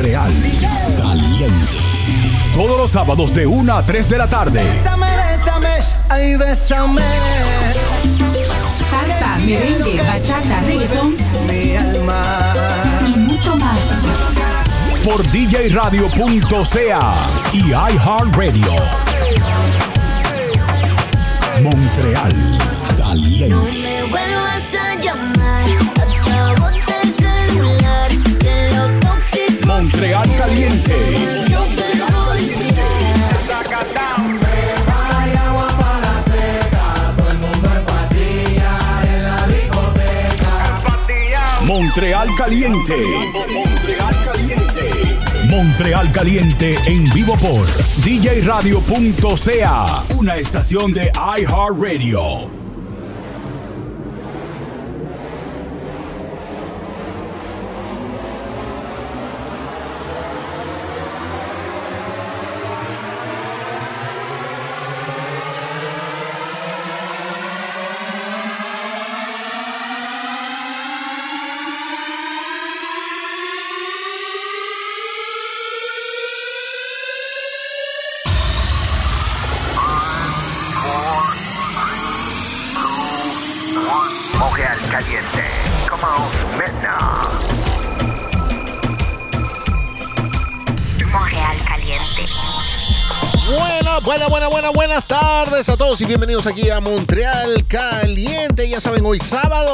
Montreal. Caliente. Todos los sábados de 1 a 3 de la tarde. Bésame, bésame, ay, bésame. Salsa, merengue, bachata, reggaetón Mi alma. y mucho más. Por djradio.ca y iHeartRadio. Montreal. Caliente. me vuelvas a llamar. Montreal Caliente. yo te voy Montreal Caliente. Montreal Caliente. Montreal Caliente en vivo por djradio.ca. Una estación de iHeartRadio. Bienvenidos aquí a Montreal Caliente. Ya saben, hoy sábado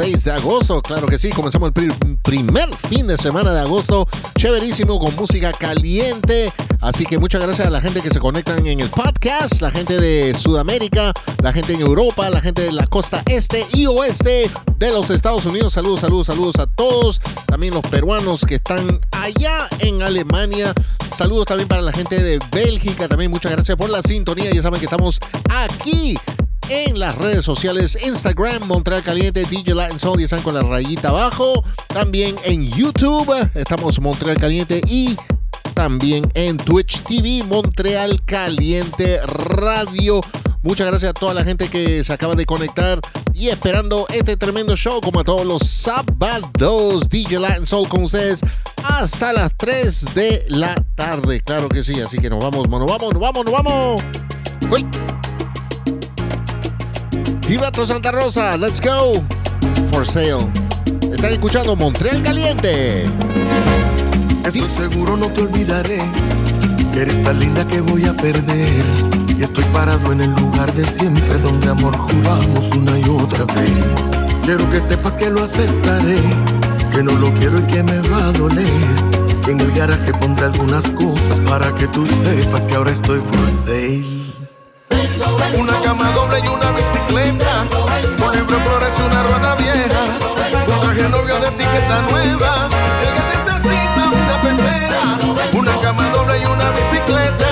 6 de agosto, claro que sí, comenzamos el pri- primer fin de semana de agosto, chéverísimo con música caliente. Así que muchas gracias a la gente que se conectan en el podcast, la gente de Sudamérica, la gente en Europa, la gente de la costa este y oeste de los Estados Unidos. Saludos, saludos, saludos a todos. También los peruanos que están allá en Alemania. Saludos también para la gente de Bélgica. También muchas gracias por la sintonía. Ya saben que estamos aquí en las redes sociales Instagram, Montreal Caliente, DJ Latin Soul y están con la rayita abajo. También en YouTube estamos Montreal Caliente y también en Twitch TV, Montreal Caliente Radio. Muchas gracias a toda la gente que se acaba de conectar y esperando este tremendo show como a todos los sábados. DJ Latin Soul con ustedes hasta las 3 de la tarde. Claro que sí, así que nos vamos, nos vamos, nos vamos, nos vamos. Gilberto Santa Rosa, let's go. For sale. Están escuchando Montreal Caliente. Estoy seguro no te olvidaré que eres tan linda que voy a perder. Y estoy parado en el lugar de siempre donde amor juramos una y otra vez. Quiero que sepas que lo aceptaré, que no lo quiero y que me va a doler. Que en el garaje pondré algunas cosas para que tú sepas que ahora estoy for sale. Una cama doble y una bicicleta. En flores y una ruana vieja. Un traje novio de etiqueta nueva. El que necesita una pecera. Una cama doble y una bicicleta.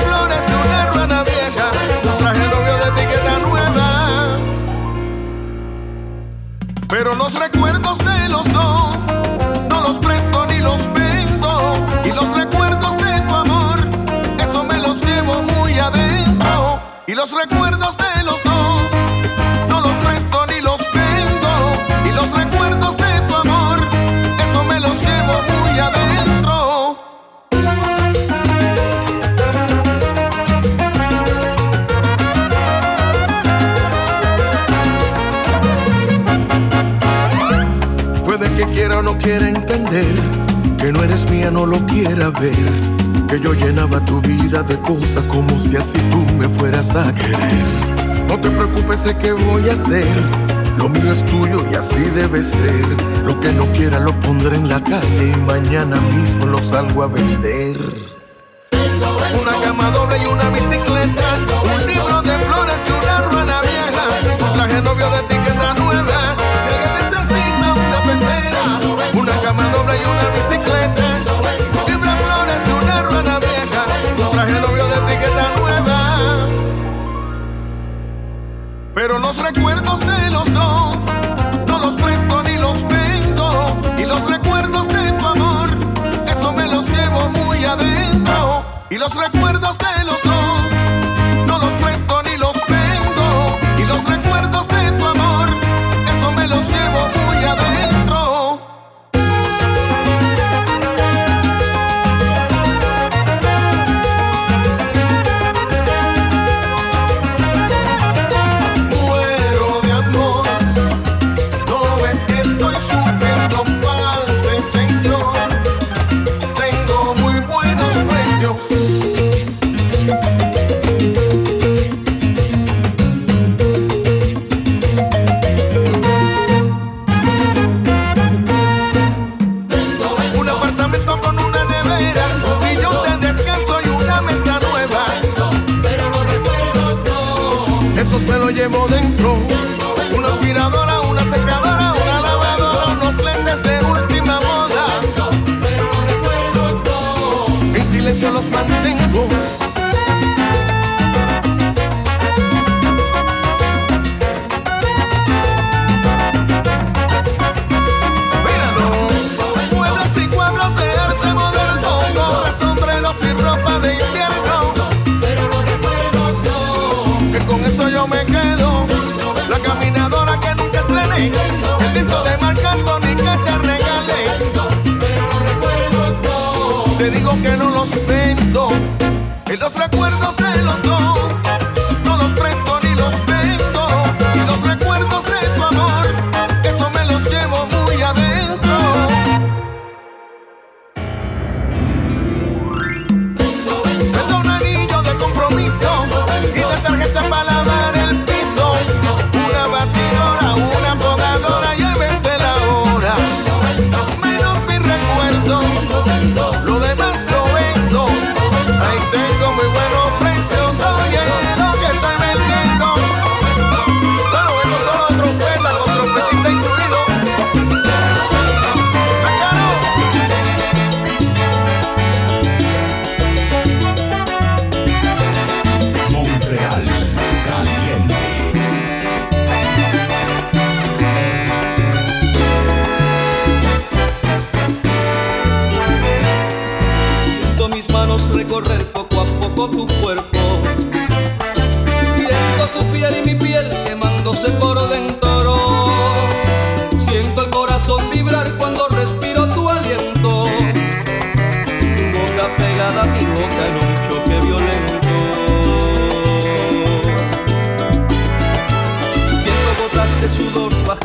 Flores y una ruana vieja. Un traje novio de etiqueta nueva. Pero los recuerdos de los dos no los presto ni los vendo. Y los recuerdos de tu amor, eso me los llevo muy adentro. Y los recuerdos de los recuerdos de tu amor, eso me los llevo muy adentro. Puede que quiera o no quiera entender que no eres mía, no lo quiera ver. Que yo llenaba tu vida de cosas como si así tú me fueras a querer. No te preocupes, sé que voy a hacer. Lo mío es tuyo y así debe ser. Lo que no quiera lo pondré en la calle y mañana mismo lo salgo a vender. Los recuerdos de los dos no los presto ni los vendo. Y los recuerdos de tu amor, eso me los llevo muy adentro. Y los recuerdos de los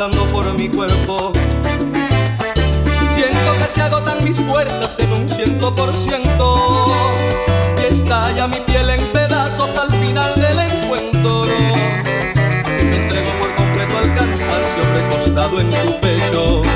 pasando por mi cuerpo. Siento que se agotan mis fuerzas en un ciento por ciento y estalla mi piel en pedazos al final del encuentro. Y me entrego por completo al cansancio recostado en tu pecho.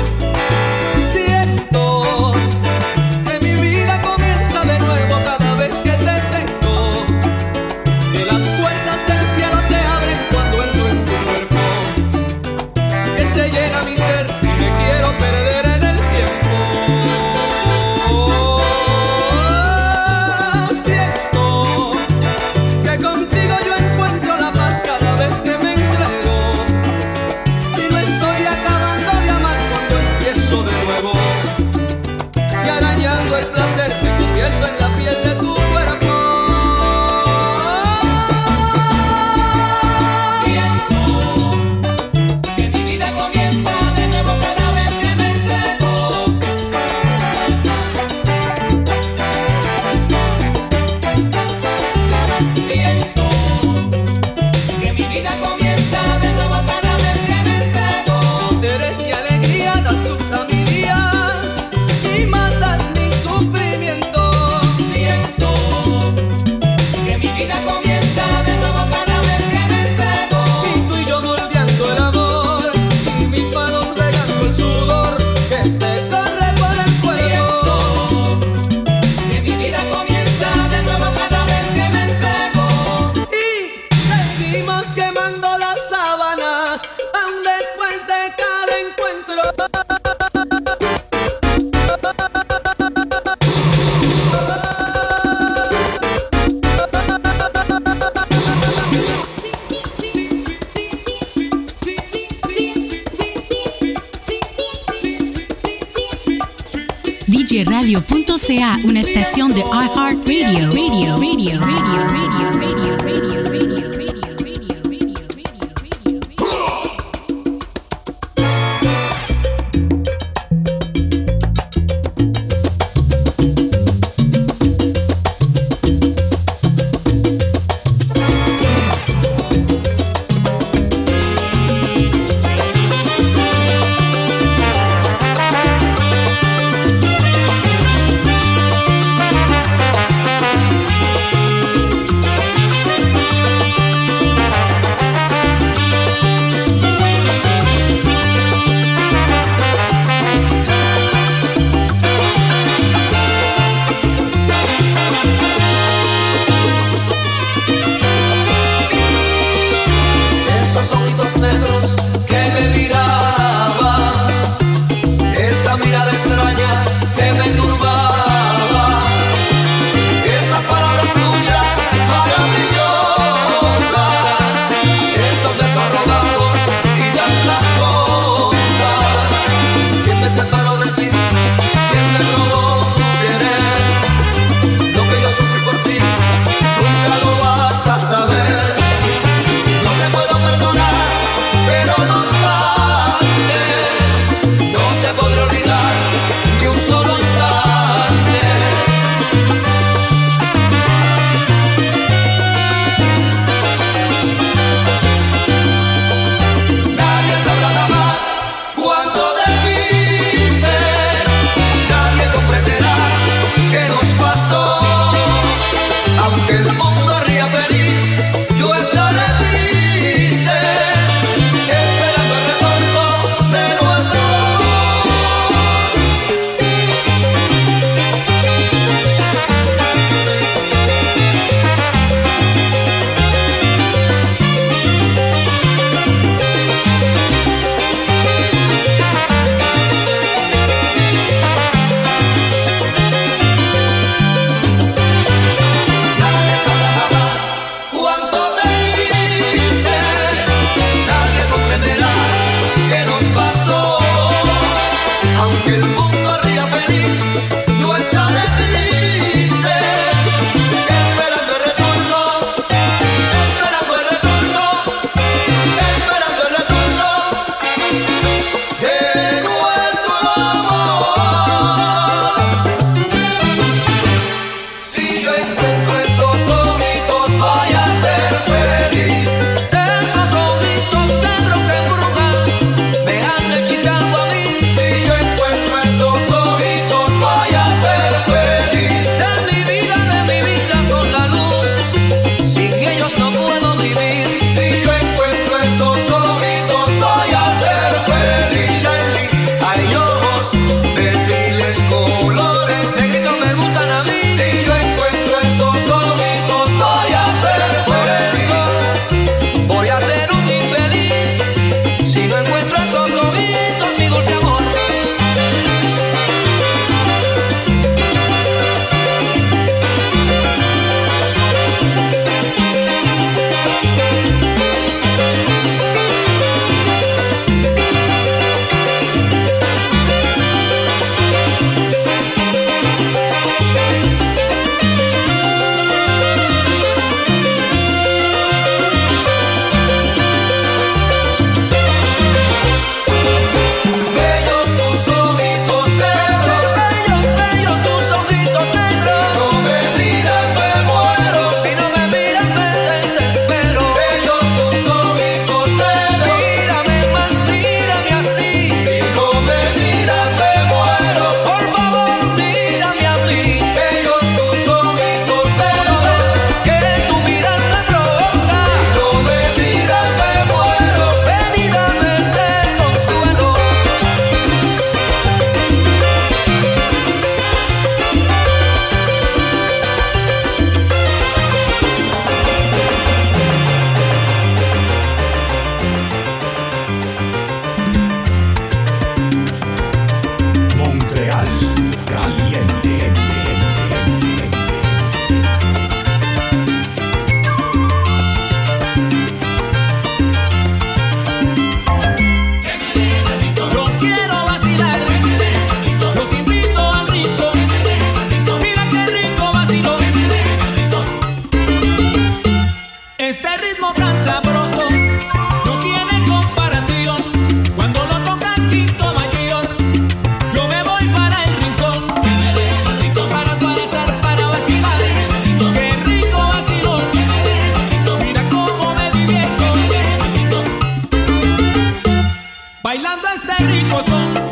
bailando este rico son.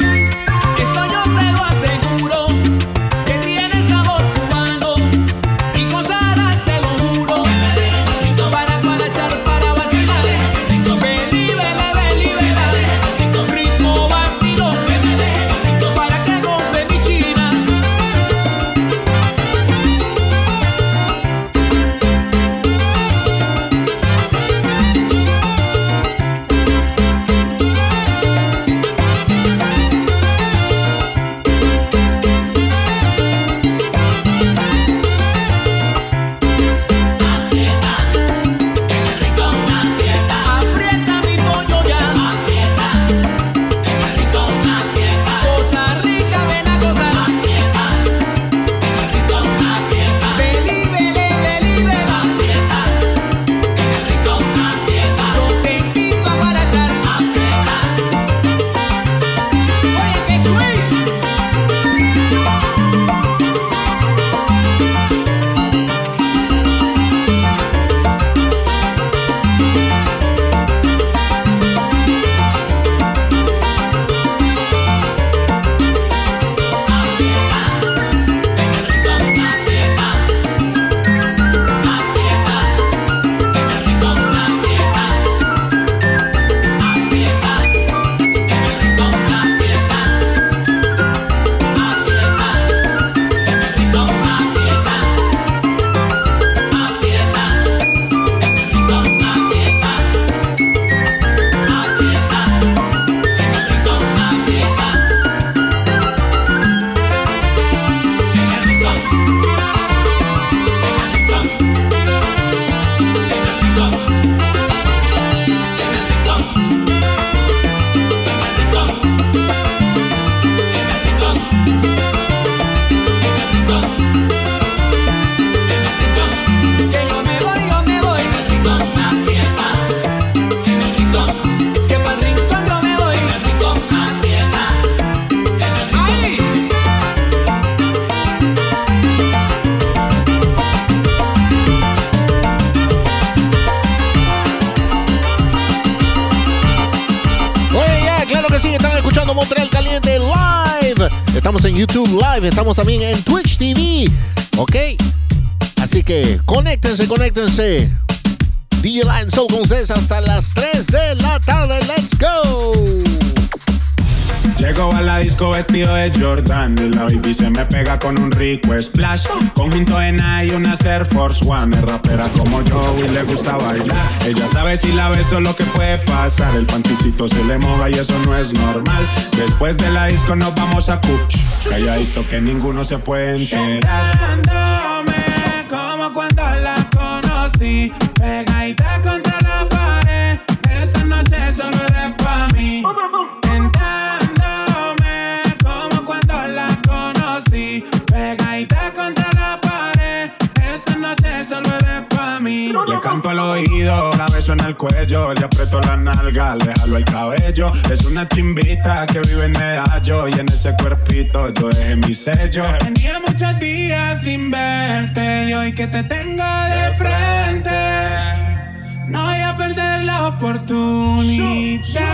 Que ninguno se puede enterar. como cuando la conocí Pegadita beso en el cuello, le aprieto la nalga, le jalo el cabello. Es una chimbita que vive en medallo y en ese cuerpito yo dejé mi sello. Tenía muchos días sin verte y hoy que te tengo de frente No voy a perder la oportunidad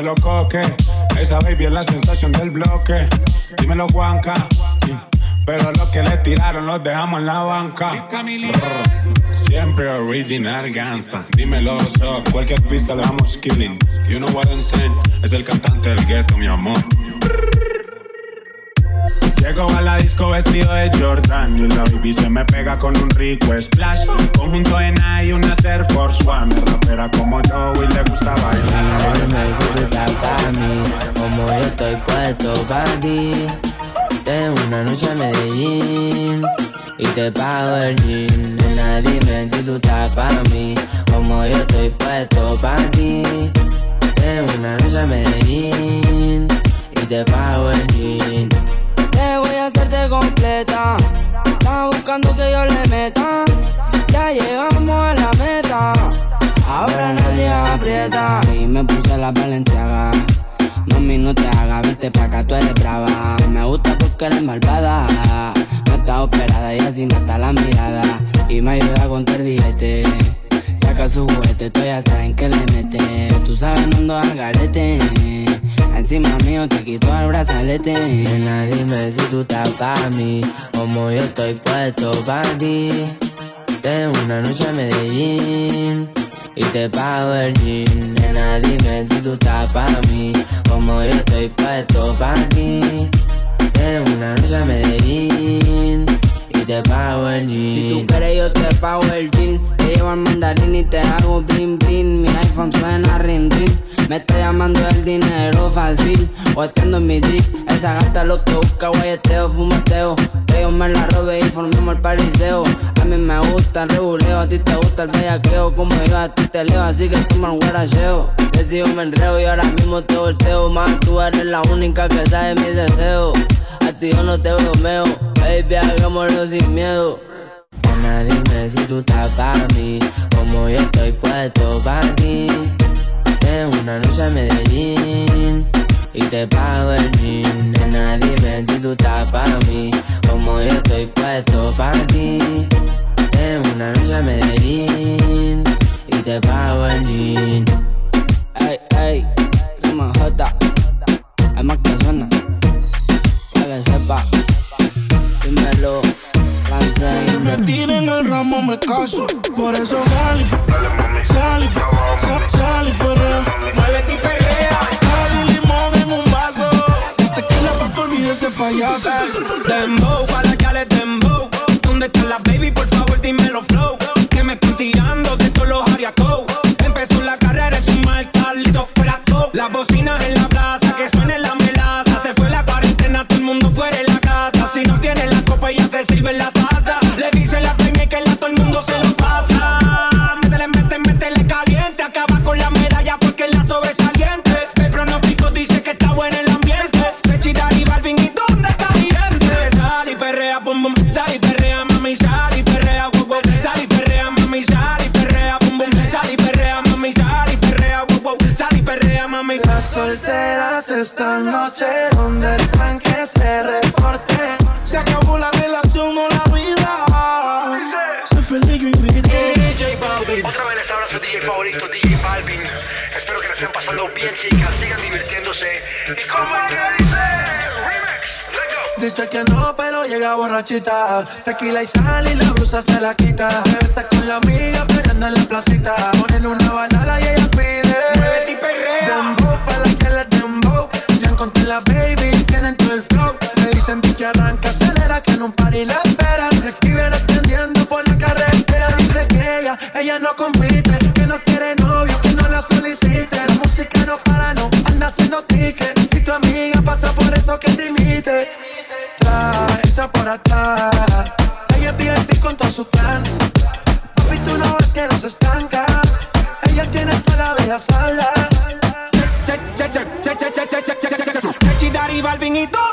Dímelo coque, esa baby es la sensación del bloque. Dímelo Juanca, y- pero los que le tiraron los dejamos en la banca. Siempre original gangsta. Dímelo so, cualquier pista le damos killing. You know what I'm saying? Es el cantante del ghetto, mi amor. Llego a la disco vestido de Jordan y la baby se me pega con un rico splash. Conjunto en y una Air Force One. Es rapera como yo y le gusta bailar. Si tú estás para mí, como yo estoy puesto para ti. Tengo una noche en Medellín y te pago el jean. Nena, dime si tú estás para mí, como yo estoy puesto para ti. Tengo una noche en Medellín y te pago el jean. Voy a hacerte completa. Estás buscando que yo le meta. Ya llegamos a la meta. Ahora nadie aprieta. Y me puse la valenciaga. Mami, no te hagas, vente pa' acá, tú eres brava. Me gusta porque eres malvada. No está operada y así está la mirada. Y me ayuda a contar billete. Saca su juguete, tú ya saben que le mete. Tú sabes, no ando al garete. Encima mío te quito el brazalete. Nena, dime si tú estás pa' mí. Como yo estoy puesto pa' ti. Tengo una noche en Medellín y te pago el jean. Nena, dime si tú estás pa' mí, como yo estoy puesto pa' ti. Tengo una noche en Medellín Si tú quieres yo te pago el jean. Te llevo al mandarín y te hago bling bling. Mi iPhone suena ring ring. Me está llamando el dinero fácil. O estando en mi drip. Esa gasta lo que busca, guayeteo, fumeteo. Que yo me la robe y formemos el pariseo. A mí me gusta el reguleo, a ti te gusta el bellaqueo. Como yo a ti te leo, así que toma un guaracheo. Decido me enreo y ahora mismo te volteo. Más tú eres la única que sabe mis deseos. A ti yo no te bromeo, baby, hagámoslo sin miedo. Nena, dime si tú estás para mí, como yo estoy puesto para ti. Tengo una noche en Medellín y te pago el jean. Nena, dime si tú estás para mí, como yo estoy puesto para ti. Tengo una noche en Medellín y te pago el jean. Ey, ey, Rima J, hay más para que sepa. Dímelo, Lancey. Me tiren el ramo, me caso. Por eso salí, salí, sa- salí, perrea. Muévete y perrea. Salí limón en un vaso. Tequila pa' que olvide ese payaso. Dembow, pa' la cale dembow. ¿Dónde está la baby? Por favor, dímelo flow. Que me están tirando de todos los ariacos. Empezó la carrera, es un mal Carlito fuera todo. Las bocinas en la sirve la taza. Le dice la premia que la todo el mundo se lo pasa. Métele, mete, métele caliente. Acaba con la medalla porque la sobresaliente. El pronóstico dice que está bueno el ambiente. Se chida y Balvin y dónde está gente. Sal y perrea, bum bum. Sal perrea, mami. Sal perrea, wow wow. Sal perrea, mami. Sal perrea, bum bum. Sal perrea, mami. Sal perrea, perrea, mami. Las solteras esta noche donde bien, chicas, sigan divirtiéndose. ¿Y cómo es que dice? Dice que no, pero llega borrachita. Tequila y sal y la blusa se la quita. Se besa con la amiga, pero anda en la placita. Ponen una balada y ella pide. Y perrea. Dembow, para la que le dembow. Ya encontré la baby, tienen todo el flow. Me dicen que arranca, acelera, que en un party la espera. ¡Viva el viniito!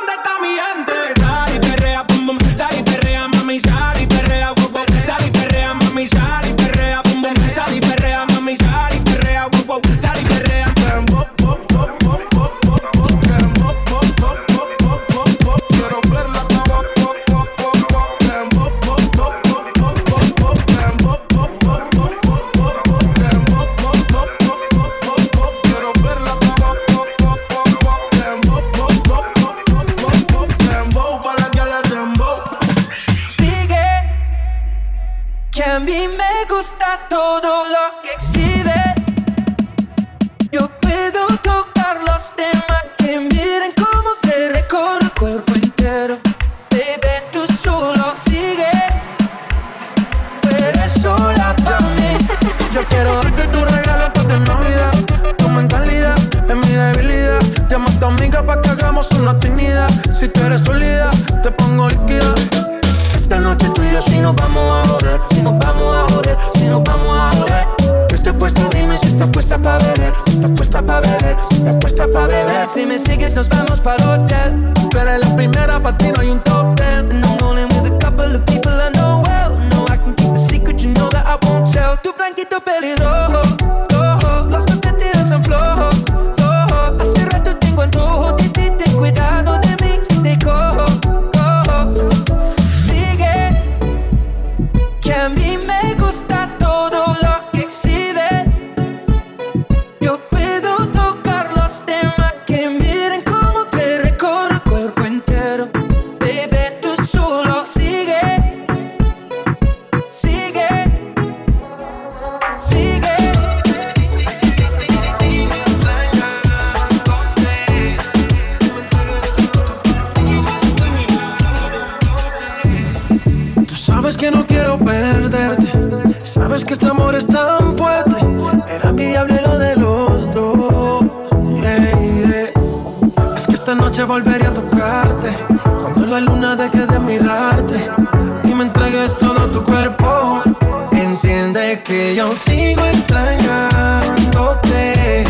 que yo sigo extrañándote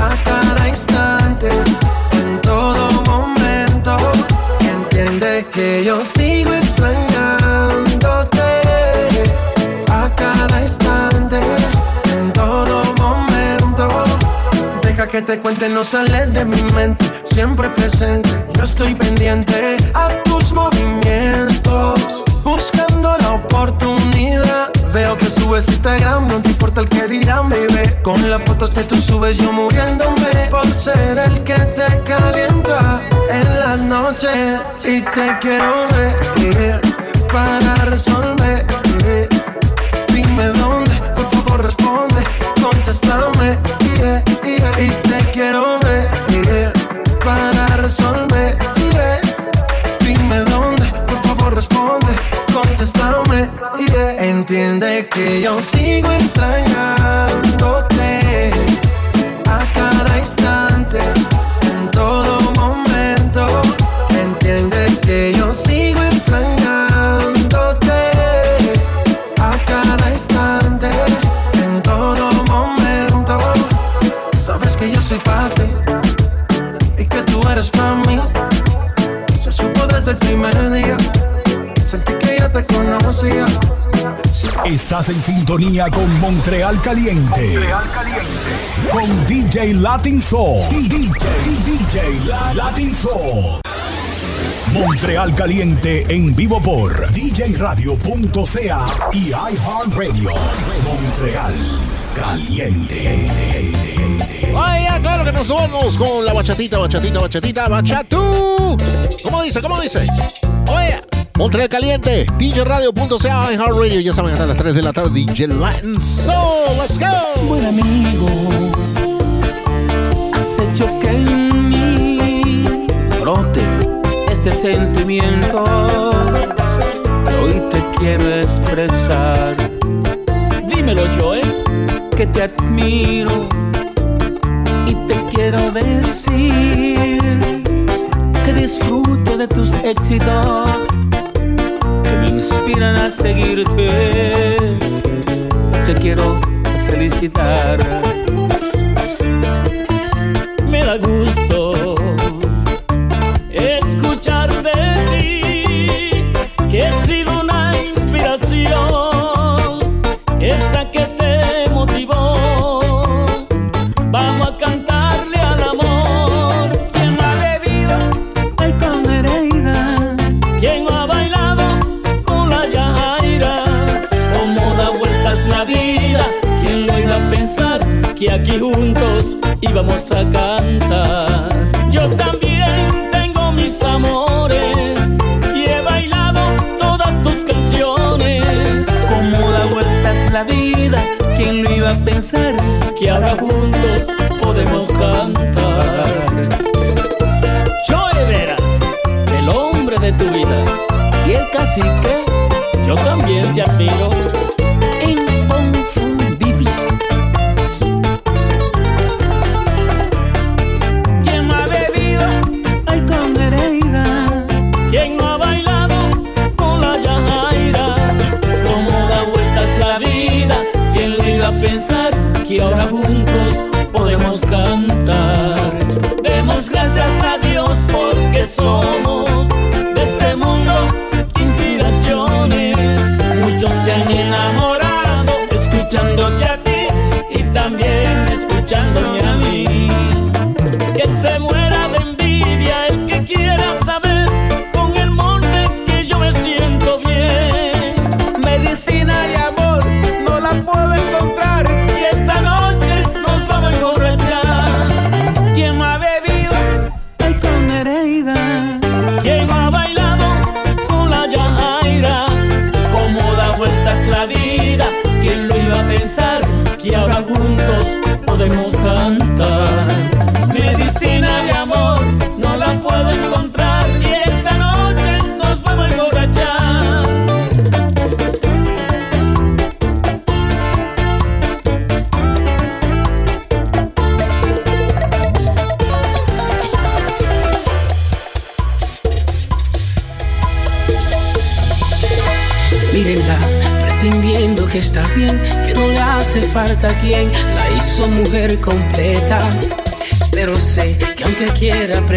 a cada instante, en todo momento. Entiende que yo sigo extrañándote a cada instante, en todo momento. Deja que te cuente, no sales de mi mente, siempre presente. Yo estoy pendiente a tus movimientos, buscando la oportunidad Veo que subes Instagram, no te importa el que dirán, baby. Con las fotos que tú subes, yo muriéndome por ser el que te calienta en la noche. Y te quiero ver para resolver. Dime dónde, por favor, responde, contéstame. que yo sigo extrañándote a cada instante, en todo momento. Entiende que yo sigo extrañándote a cada instante, en todo momento. Sabes que yo soy para ti y que tú eres para mí. Se supo desde el primer día, sentí que ya te conocía Estás en sintonía con Montreal Caliente. Montreal Caliente. Con DJ Latin Soul. DJ, DJ Latin Soul. Montreal Caliente en vivo por djradio.ca y iHeartRadio. Montreal Caliente. Vaya, claro que nos vamos con la bachatita, bachatita, bachatita, bachatú. ¿Cómo dice? ¿Cómo dice? Oye, Montreal Caliente, djradio.ca, iHeartRadio. Ya saben, hasta las 3 de la tarde, DJ Latin Soul. Let's go. Buen amigo, has hecho que en mí brote este sentimiento. Hoy te quiero expresar. Dímelo, Joe, que te admiro y te quiero decir que disfruto de tus éxitos inspiran a seguirte. Te quiero felicitar. A cantar. Yo también tengo mis amores y he bailado todas tus canciones. ¿Cómo da vueltas la vida? ¿Quién lo iba a pensar? Que ahora juntos que ahora juntos podemos cantar? Demos gracias a Dios porque somos de este mundo inspiraciones. Muchos se han enamorado escuchándote a ti y también escuchándome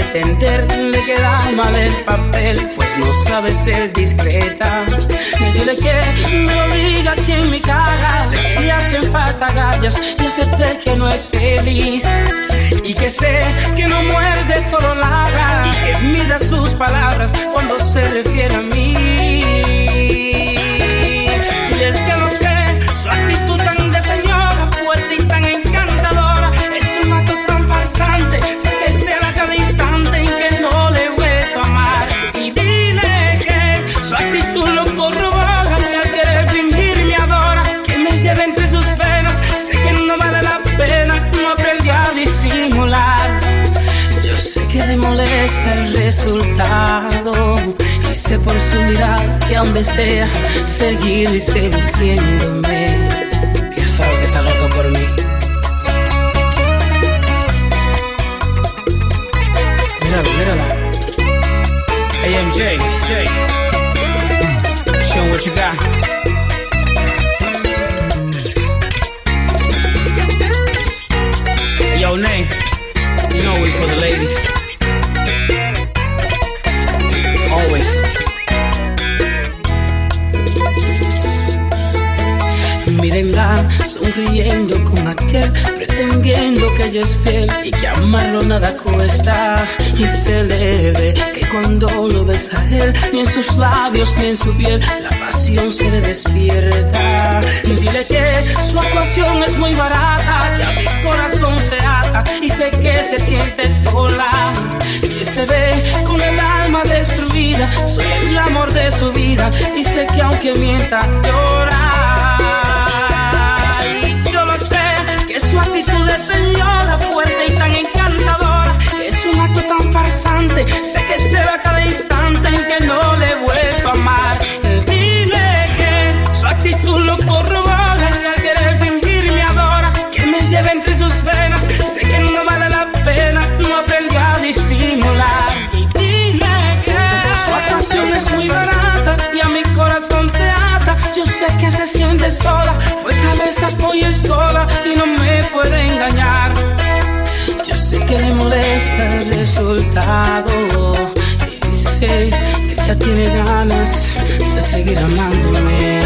pretender, le queda mal el papel, pues no sabe ser discreta. Dile que me lo diga quien me caga, que le hacen falta gallas y acepté que no es feliz. Y que sé que no muerde, solo ladra, y que mida sus palabras cuando se refiere a mí. El resultado y sé por su mirada que aunque sea seguir seduciéndome. Ya sabe que está loco por mí. Mírala, mírala. AMJ, J. Show what you got. Ella es fiel y que amarlo nada cuesta. Y se le ve que cuando lo ves a él, ni en sus labios ni en su piel, la pasión se le despierta. Dile que su actuación es muy barata, que a mi corazón se ata y sé que se siente sola. Que se ve con el alma destruida, soy el amor de su vida y sé que aunque mienta llora. Su actitud es señora fuerte y tan encantadora. Es un acto tan farsante, sé que se va cada instante en que no le vuelvo a amar. Que se siente sola, fue cabeza, y escola y no me puede engañar. Yo sé que le molesta el resultado y dice que ya tiene ganas de seguir amándome.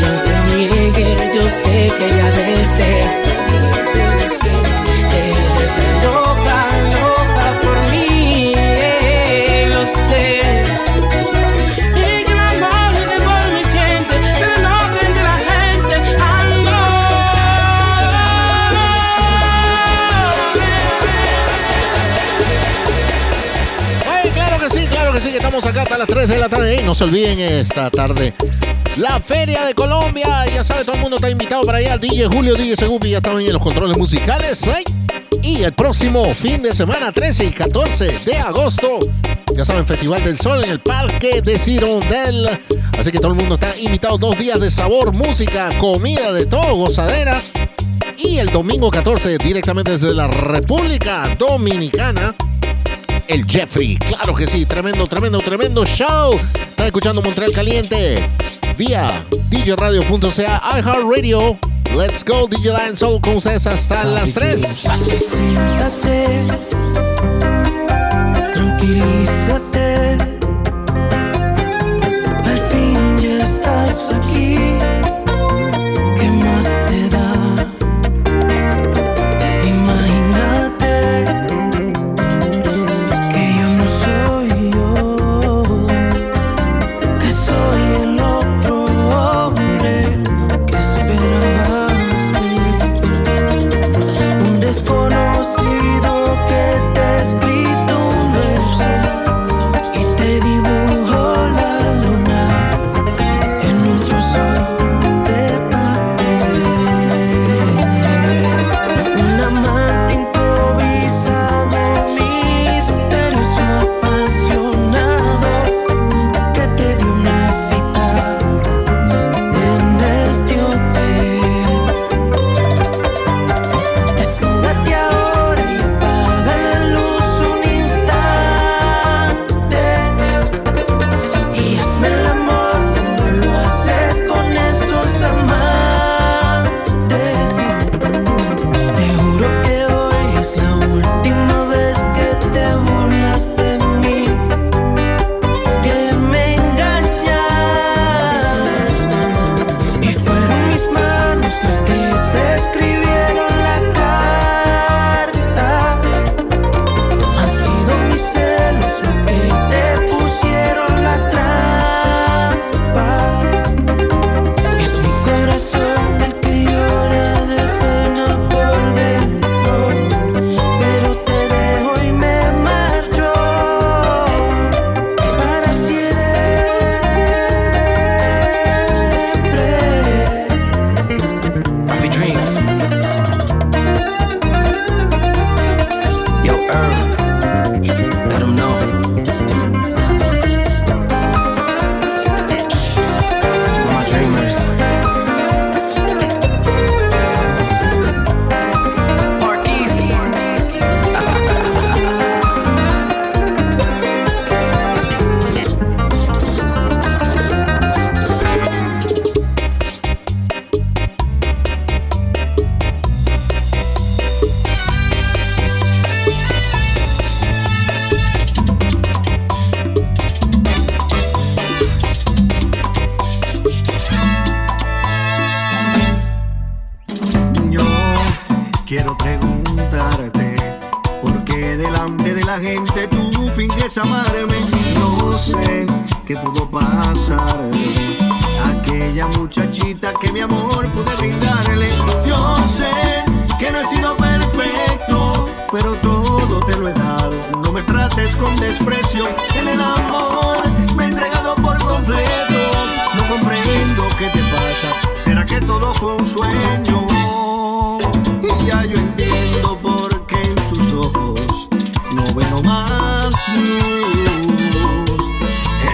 Y aunque lo niegue, yo sé que ella desea. Ella está loca estamos acá hasta las 3 de la tarde. Y no se olviden esta tarde. La Feria de Colombia, ya sabe, todo el mundo está invitado para allá. DJ Julio, DJ Segupi ya estaban en los controles musicales. ¿eh? Y el próximo fin de semana, 13 y 14 de agosto, ya saben, Festival del Sol en el Parque de Cirondel. Así que todo el mundo está invitado. Dos días de sabor, música, comida, de todo, gozadera. Y el domingo 14, directamente desde la República Dominicana, el Jeffrey. Claro que sí, tremendo, tremendo, tremendo show. Están escuchando Montreal Caliente vía djradio.ca, iHeartRadio. Let's go, DJ Lion Soul con ustedes hasta las 3. Siéntate, tranquilízate. amarme. No sé qué pudo pasar. Aquella muchachita que mi amor pude brindarle. Yo sé que no he sido perfecto, pero todo te lo he dado. No me trates con desprecio. En el amor me he entregado por completo. No comprendo qué te pasa. ¿Será que todo fue un sueño?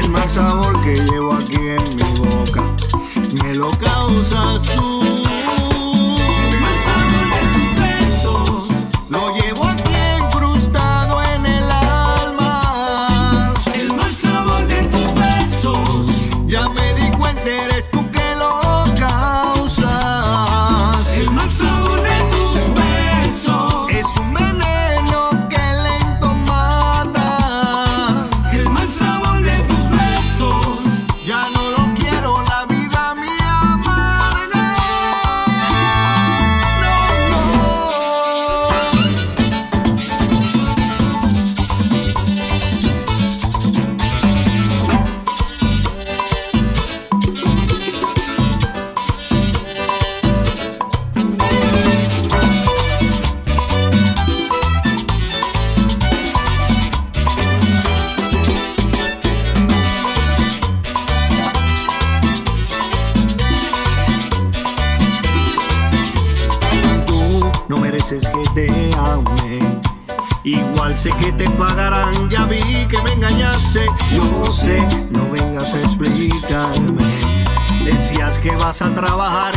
El mal sabor que llevo aquí en mi boca me lo causas tú. vas a trabajar.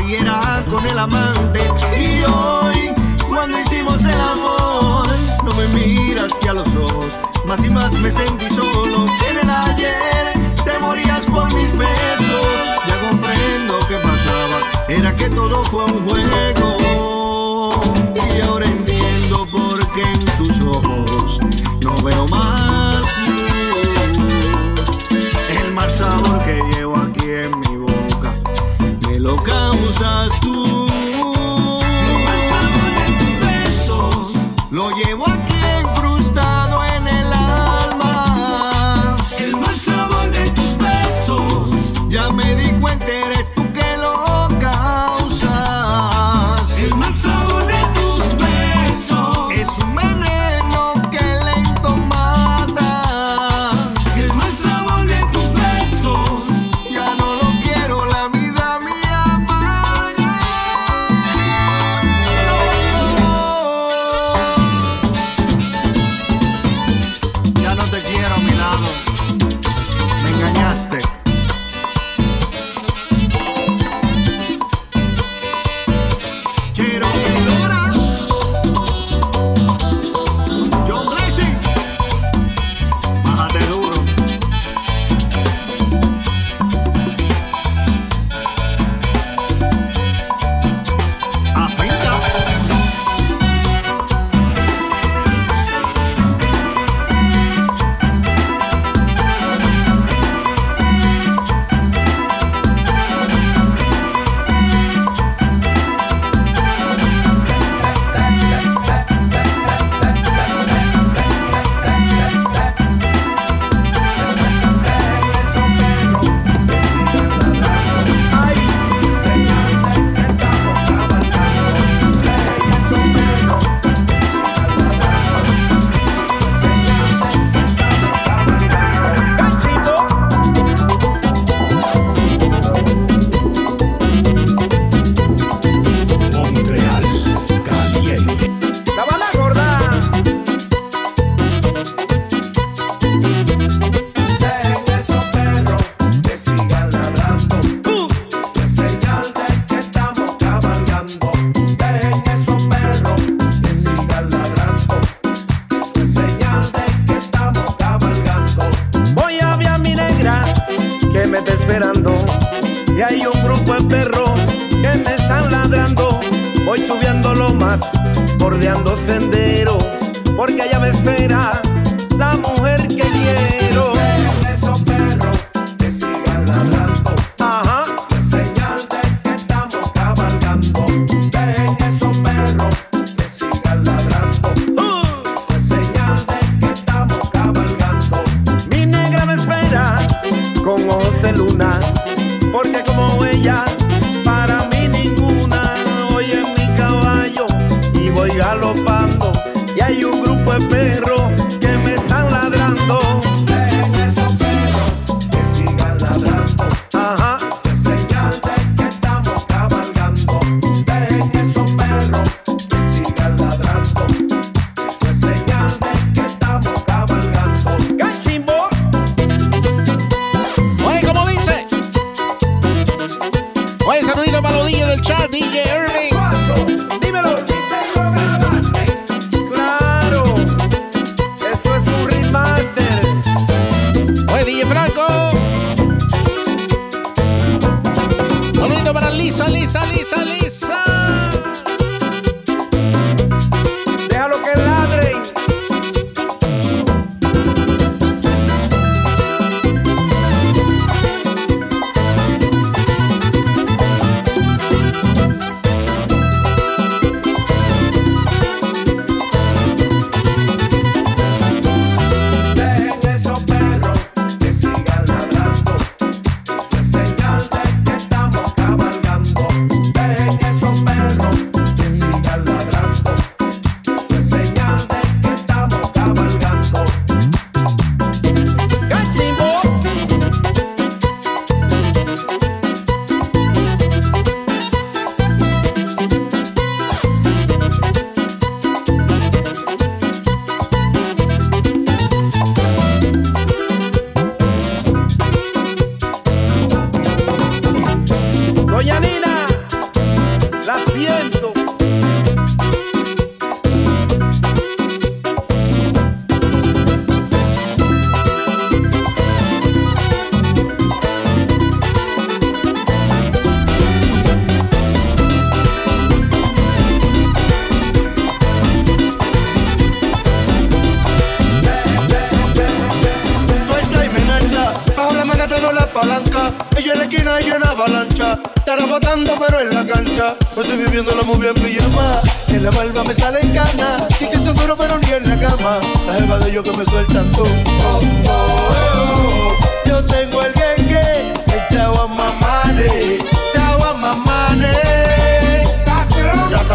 La manga tengo la palanca. Ella en la esquina y la avalancha. Estará botando pero en la cancha. Yo estoy viviendo la movie en pijama. En la barba me sale en cana. Y que seguro pero ni en la cama. La jeva de ellos que me sueltan tú. Oh, oh, oh. Yo tengo el gengue, echado a mamane.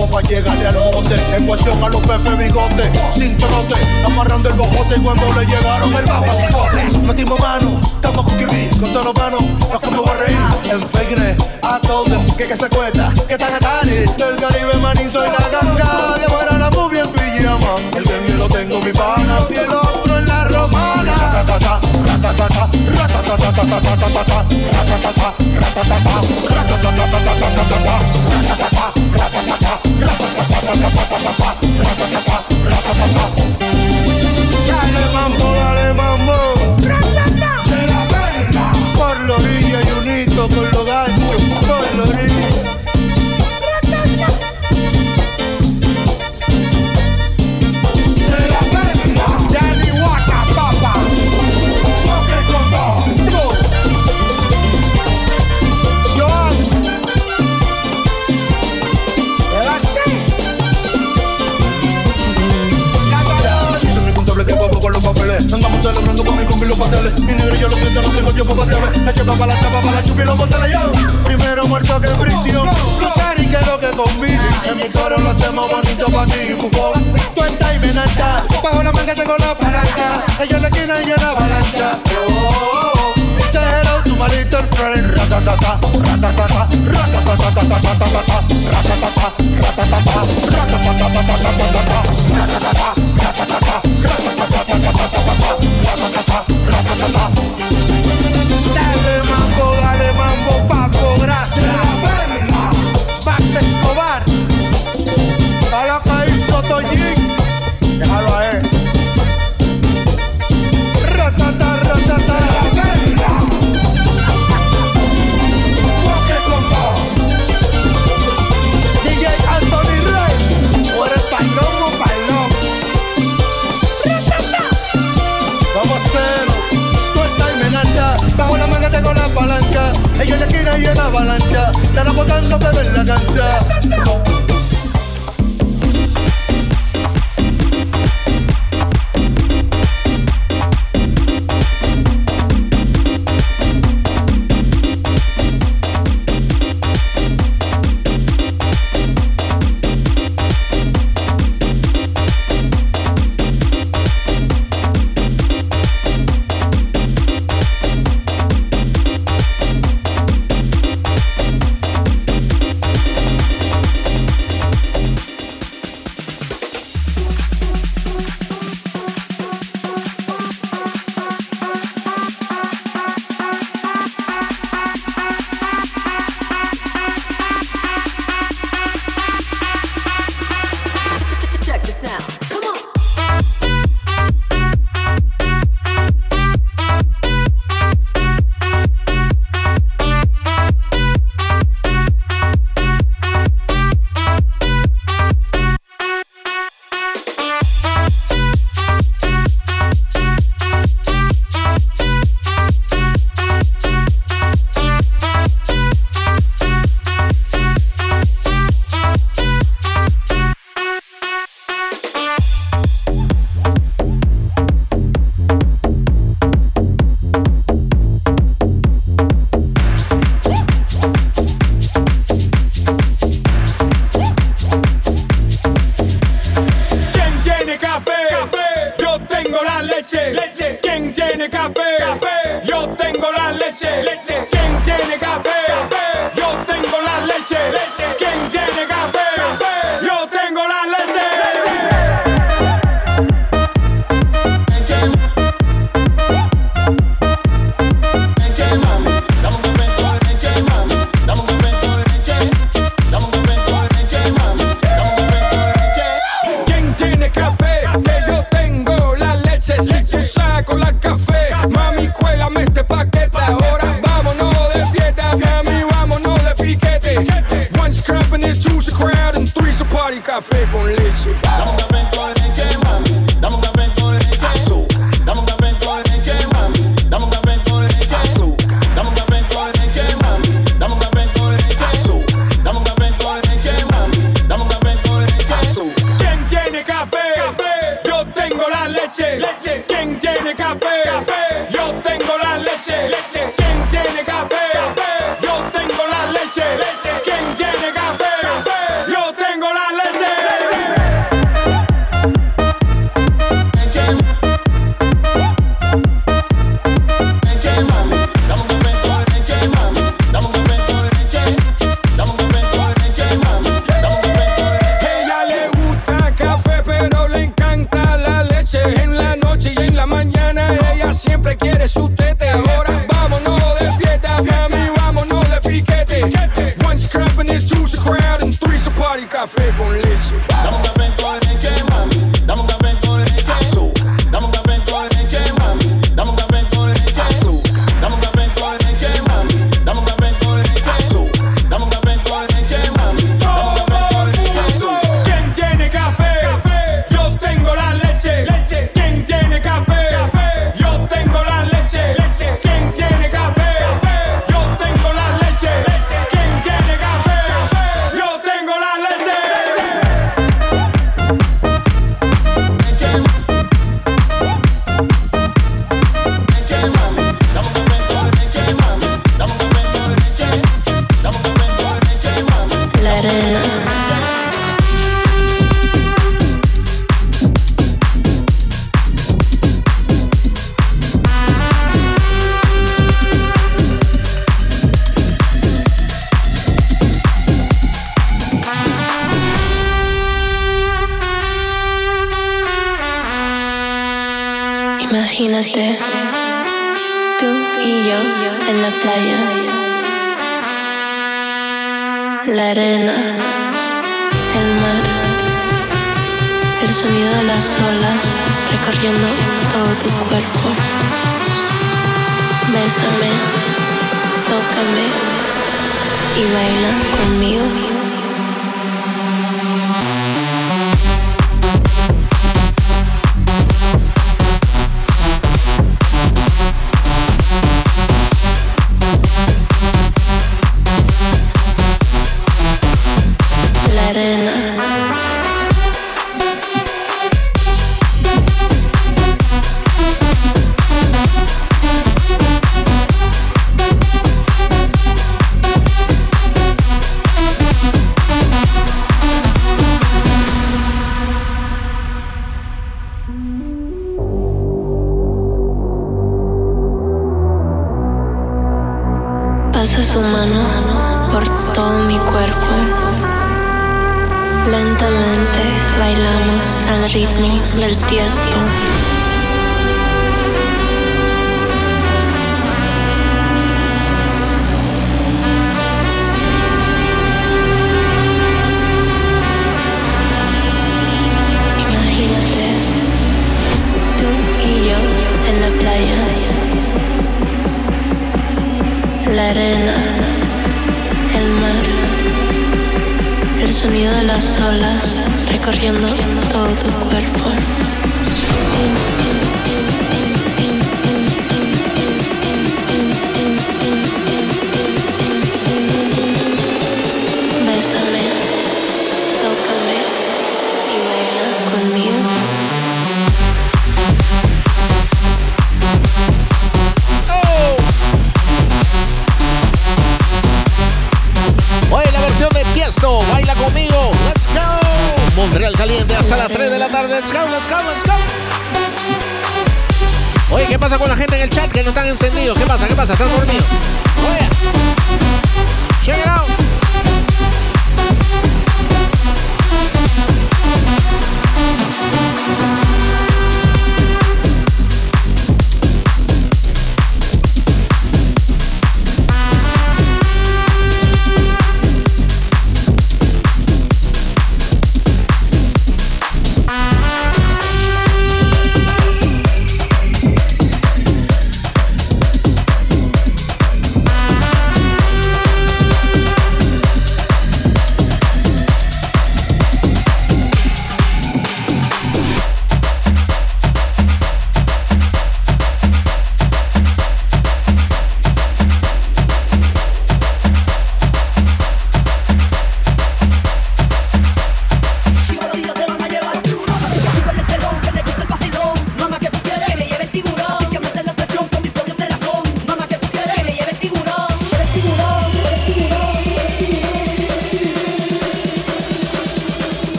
Como pa' llegarle al monte, ecuación a los pepe bigote, sin trote, amarrando el bojote. Cuando le llegaron el bajo cipote. Metimos mano, estamos Kiwi, con todos los manos, nos como a reír, en fake a todos, que que se cuesta, que tan atari, del Caribe maní soy la ganga, de fuera la movie en pijama, el dengue lo tengo mi pana, y el otro en la romana. Por la orilla y unito con los ganchos, por la orilla. Celebrando con mi combi los pasteles. Mi negro yo lo siento, no tengo tiempo para tener. La chepa para la chapa, para la chupi y los boteles yo. Primero muerto que en prisión. Luchar y que lo que combine. En mi coro lo hacemos bonito para ti, bufón. Tú estás y me. Bajo la manga tengo la palanca. Ella en la esquina y en la avalancha. Oh, Say hello to my little friend. Ratatata, ratatata, ratatata, ratatata, ratatata, ratatata, Dale mambo, dale mambo, Paco, gracias. Max Escobar. A lo que. Déjalo a él. Shakira y en avalancha, la botando bebé en la cancha.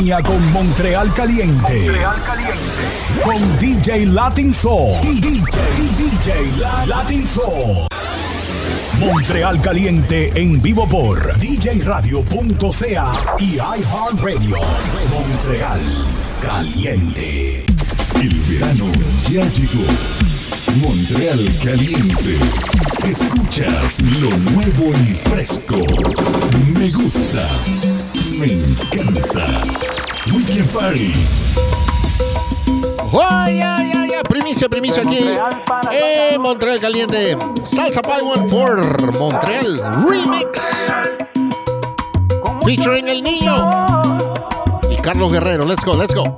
Con Montreal Caliente. Con DJ Latin Soul. DJ, DJ La- Latin Soul. Montreal Caliente en vivo por djradio.ca y iHeartRadio. Montreal Caliente. El verano ya llegó. Montreal caliente. Escuchas lo nuevo y fresco. Me gusta. Me encanta. Weekend Party. ¡Ay, ay, ay! Primicia, primicia aquí en Montreal Caliente. Salsa Pie One for Montreal Remix. Featuring El Niño y Carlos Guerrero. Let's go, let's go.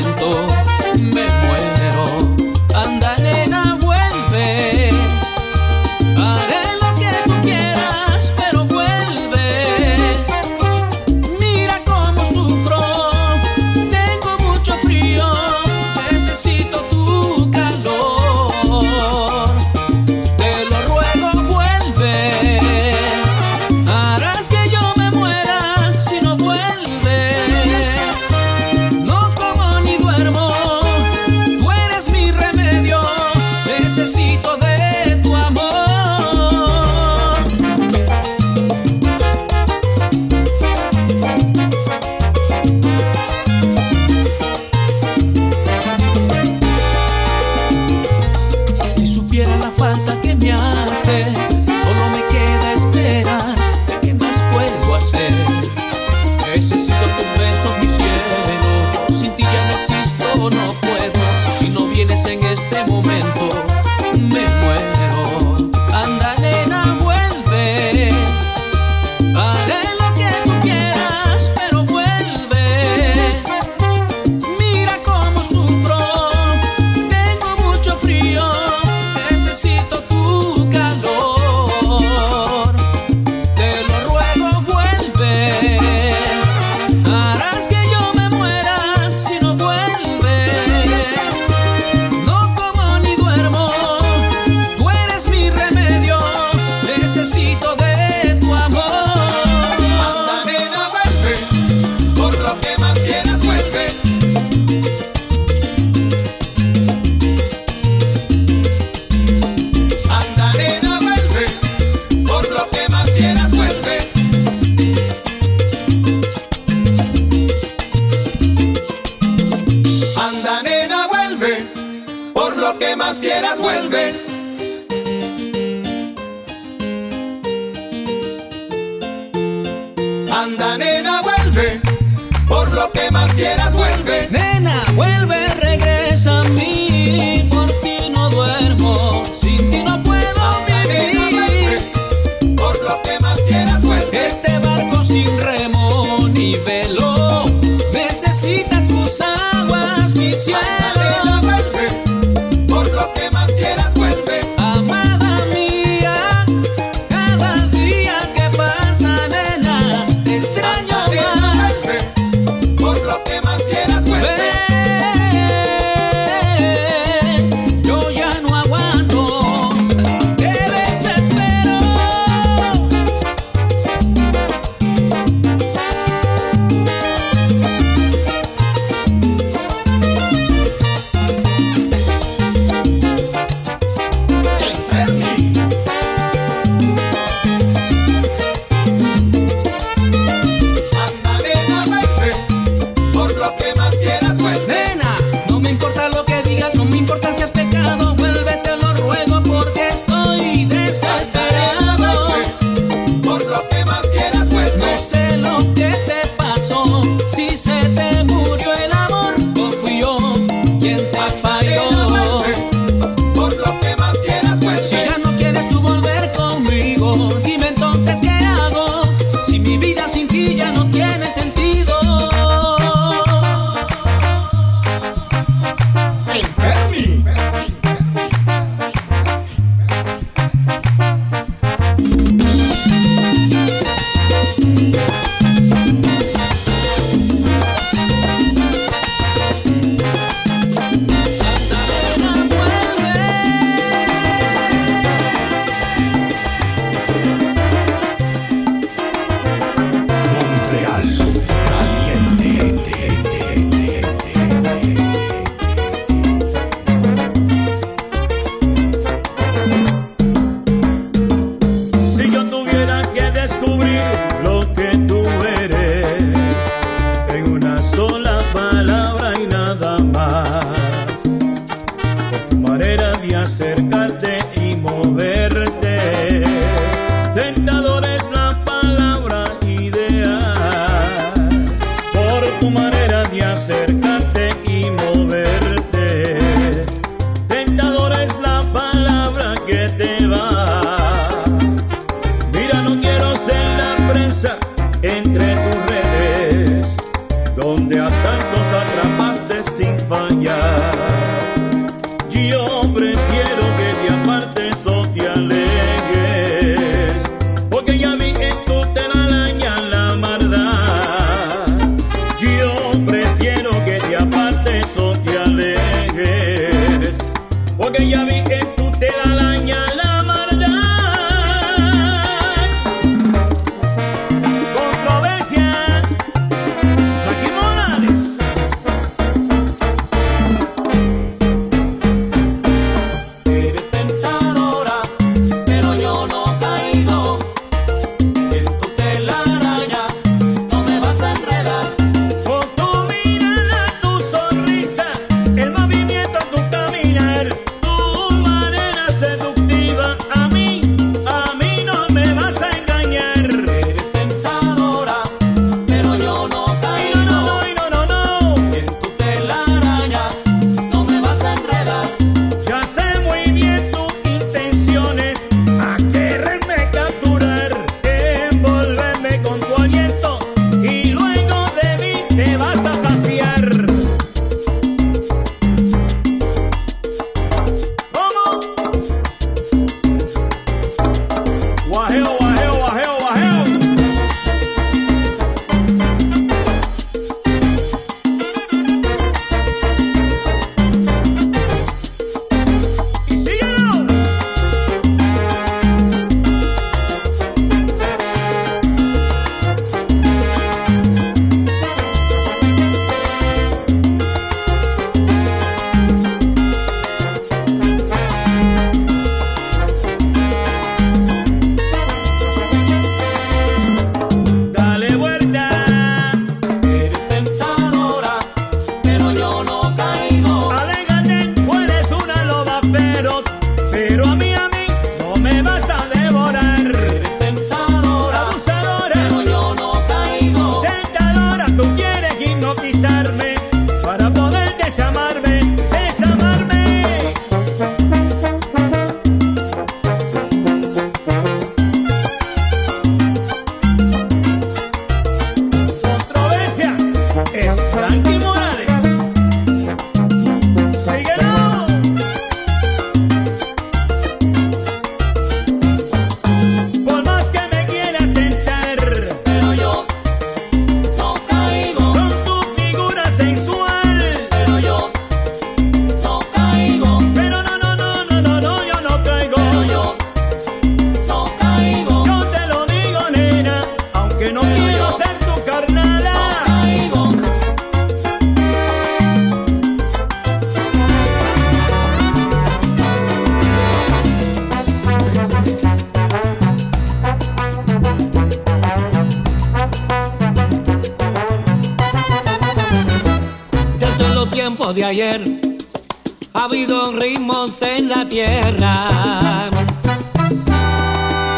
Momento,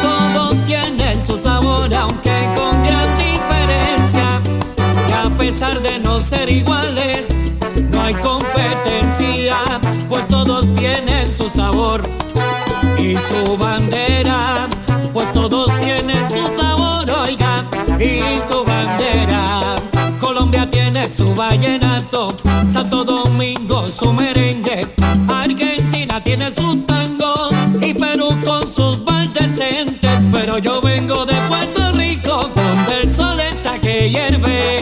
Todo tiene su sabor, aunque con gran diferencia. Y a pesar de no ser iguales, no hay competencia, pues todos tienen su sabor y su bandera, pues todos tienen su sabor, oiga, y su bandera. Colombia tiene su vallenato, Santo Domingo su merengue, Argentina tiene su yo vengo de Puerto Rico, donde el sol está que hierve.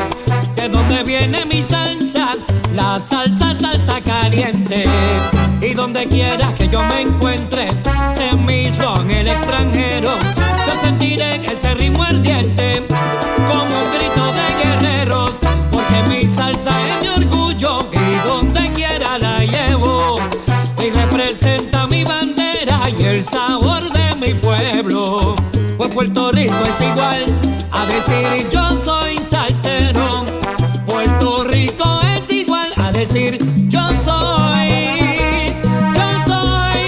De donde viene mi salsa, la salsa, salsa caliente. Y donde quiera que yo me encuentre decir yo soy salsero. Puerto Rico es igual a decir yo soy. Yo soy.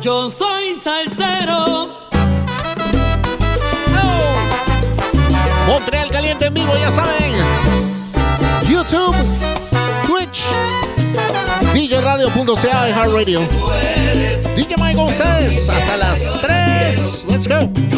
Yo soy salsero. Montreal caliente en vivo, ya saben. Radio. DJ Mike González, hasta las 3. Let's go.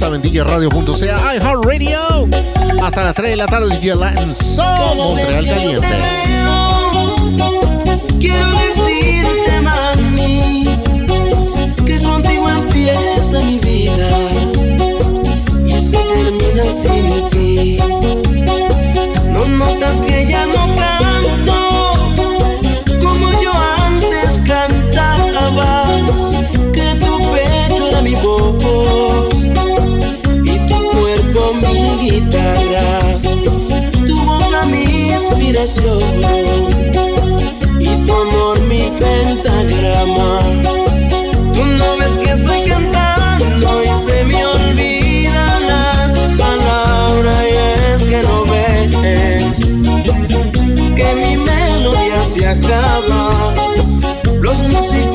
WhatsApp en djradio.ca, iHeartRadio. Hasta las 3 de la tarde, DJ Latin Soul, Montreal Caliente. y tu amor mi pentagrama. Tú no ves que estoy cantando y se me olvidan las palabras y es que no ves que mi melodía se acaba. Los músicos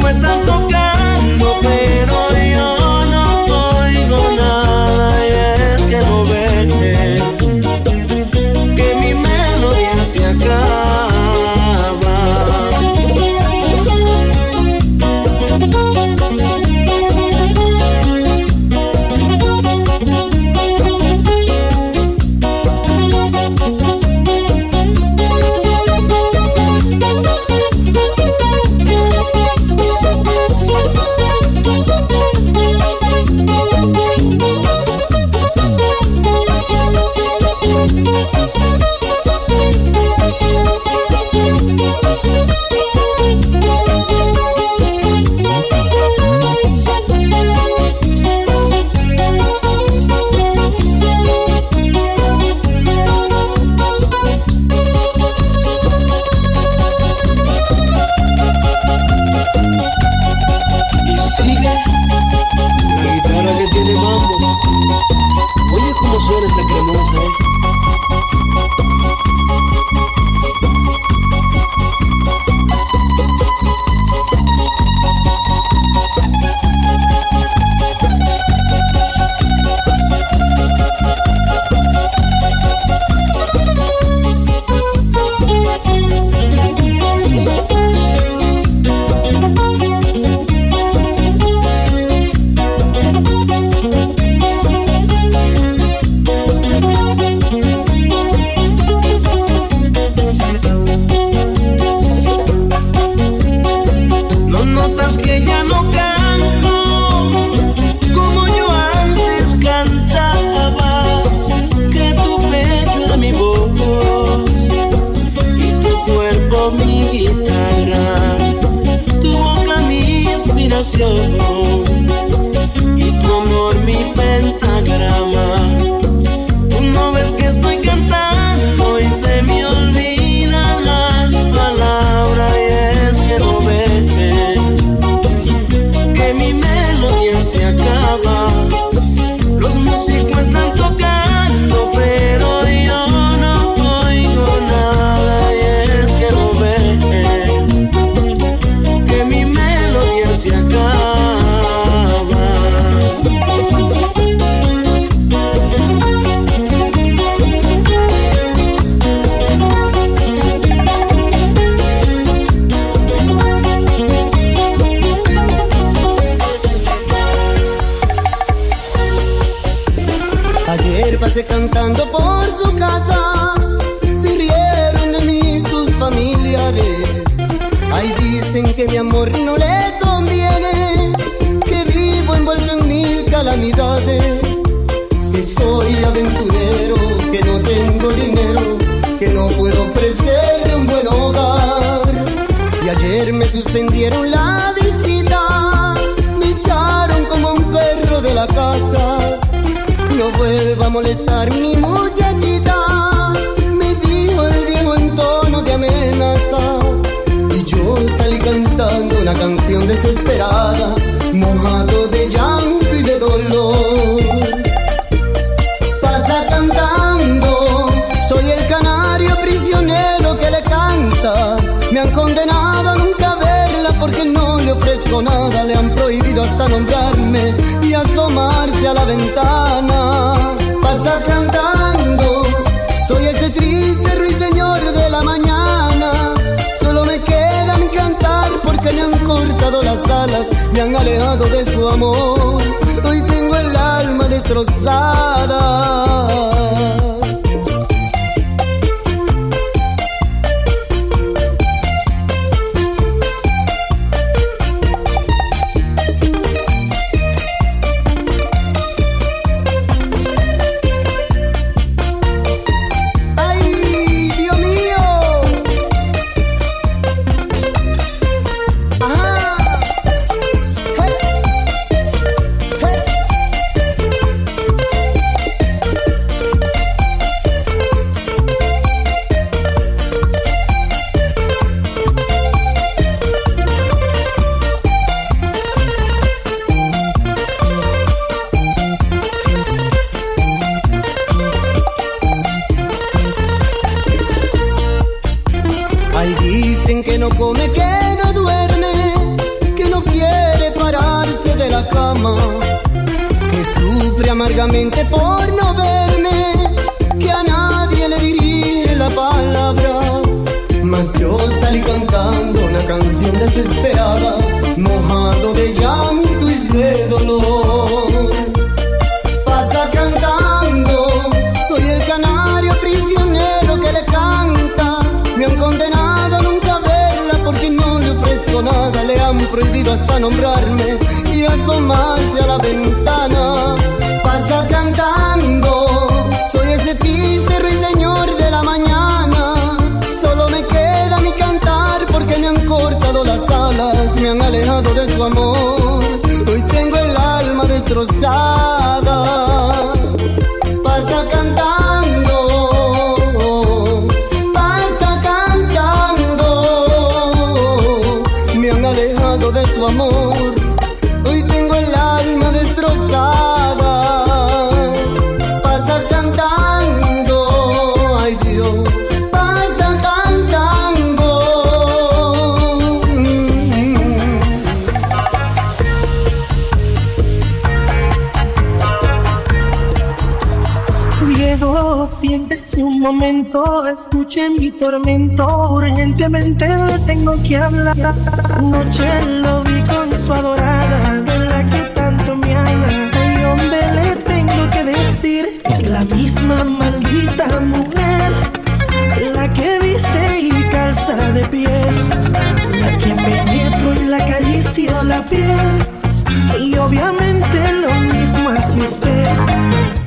hasta nombrarme y asomarse a la ventana. Pasa cantando, soy ese triste ruiseñor de la mañana. Solo me queda mi cantar porque me han cortado las alas, me han alejado de su amor. Hoy tengo el alma destrozada. Momento, escuche mi tormento, urgentemente le tengo que hablar. Anoche lo vi con su adorada, de la que tanto me habla. Ay, hombre, le tengo que decir, es la misma maldita mujer, la que viste y calza de pies, la que penetro y la acaricio la piel. Y obviamente lo mismo hace usted.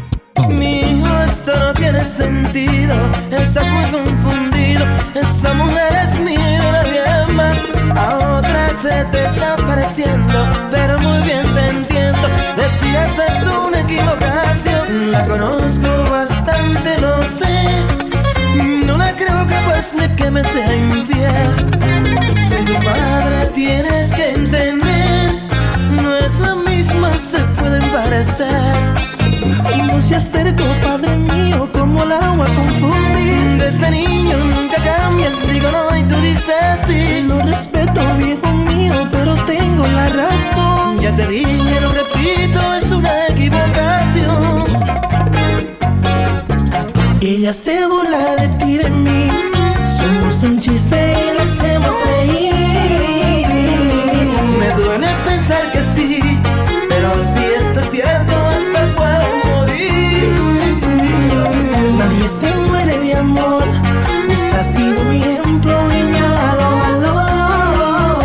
Estás muy confundido. Esa mujer es mía de nadie más. A otra se te está pareciendo, pero muy bien te entiendo. De ti acepto una equivocación. La conozco bastante, lo sé. No la creo capaz de que me sea infiel. Soy tu padre, tienes que entender. No es la misma, se pueden parecer. No seas terco, padre mío, como el agua confundir. Desde niño nunca cambias, digo no y tú dices sí. Lo respeto, viejo mío, pero tengo la razón. Ya te dije, lo repito, es una equivocación. Ella se burla de ti de mí. Somos un chiste y la hacemos reír. Nadie se muere de amor. Usted ha sido mi ejemplo y me ha dado valor.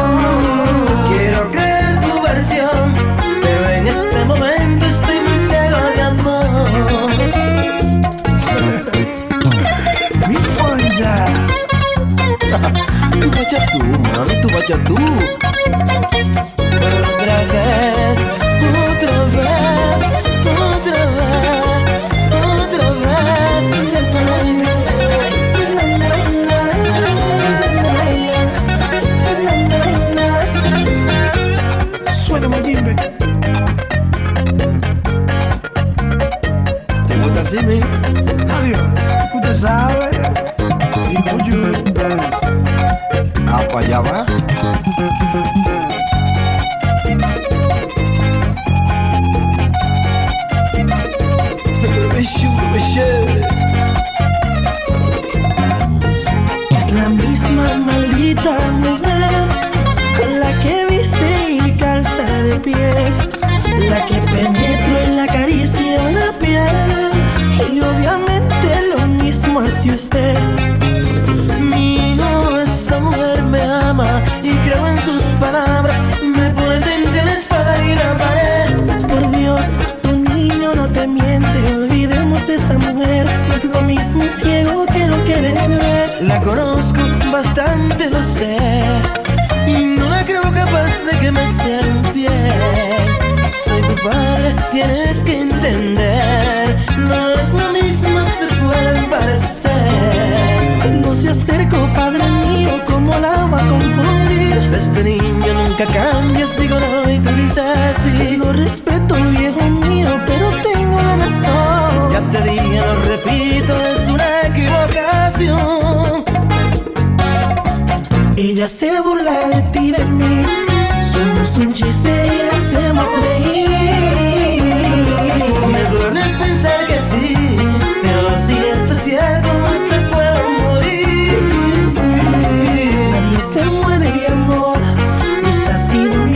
Quiero creer tu versión, pero en este momento estoy muy ciego de amor. Mi fonda. Tú vaya tú, mami, tú vaya tú. seas terco, padre mío, como el agua a confundir. Desde niño nunca cambias, digo no y tú dices sí. Lo respeto, viejo mío, pero tengo razón. Ya te dije, lo repito, es una equivocación. Ella se burla de ti, de mí. Somos un chiste y la hacemos reír. Me duele pensar que sí. sido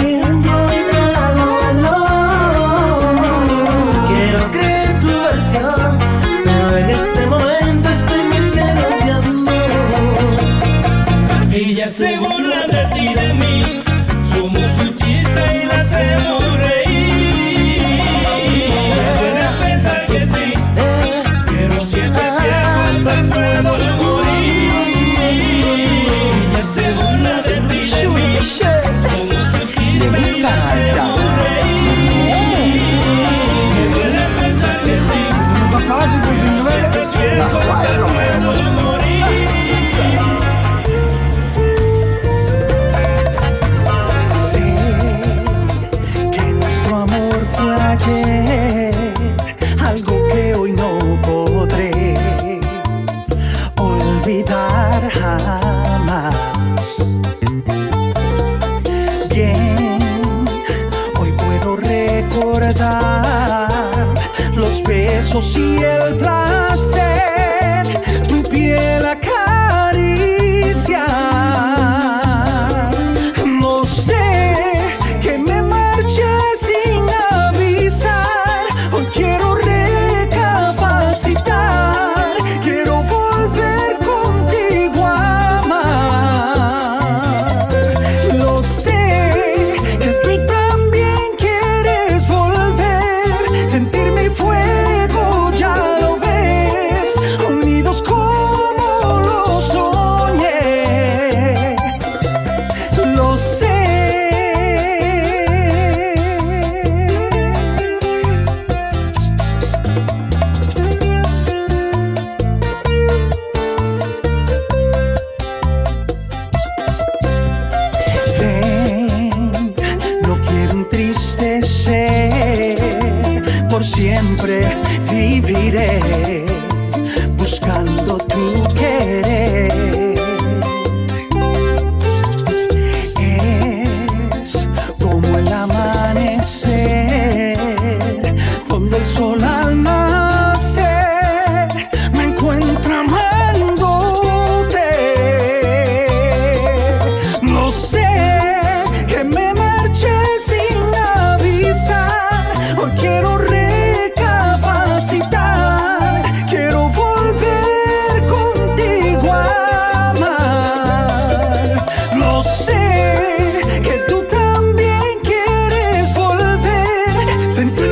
dancing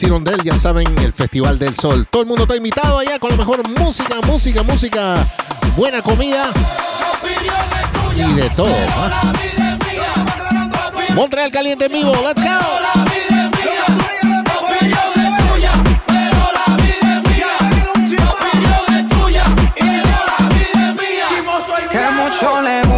Parque de Cirondel, ya saben, el Festival del Sol. Todo el mundo está invitado allá con la mejor música, música, música, buena comida y de todo. ¿ah? Montreal Caliente en vivo, let's go. Mucho le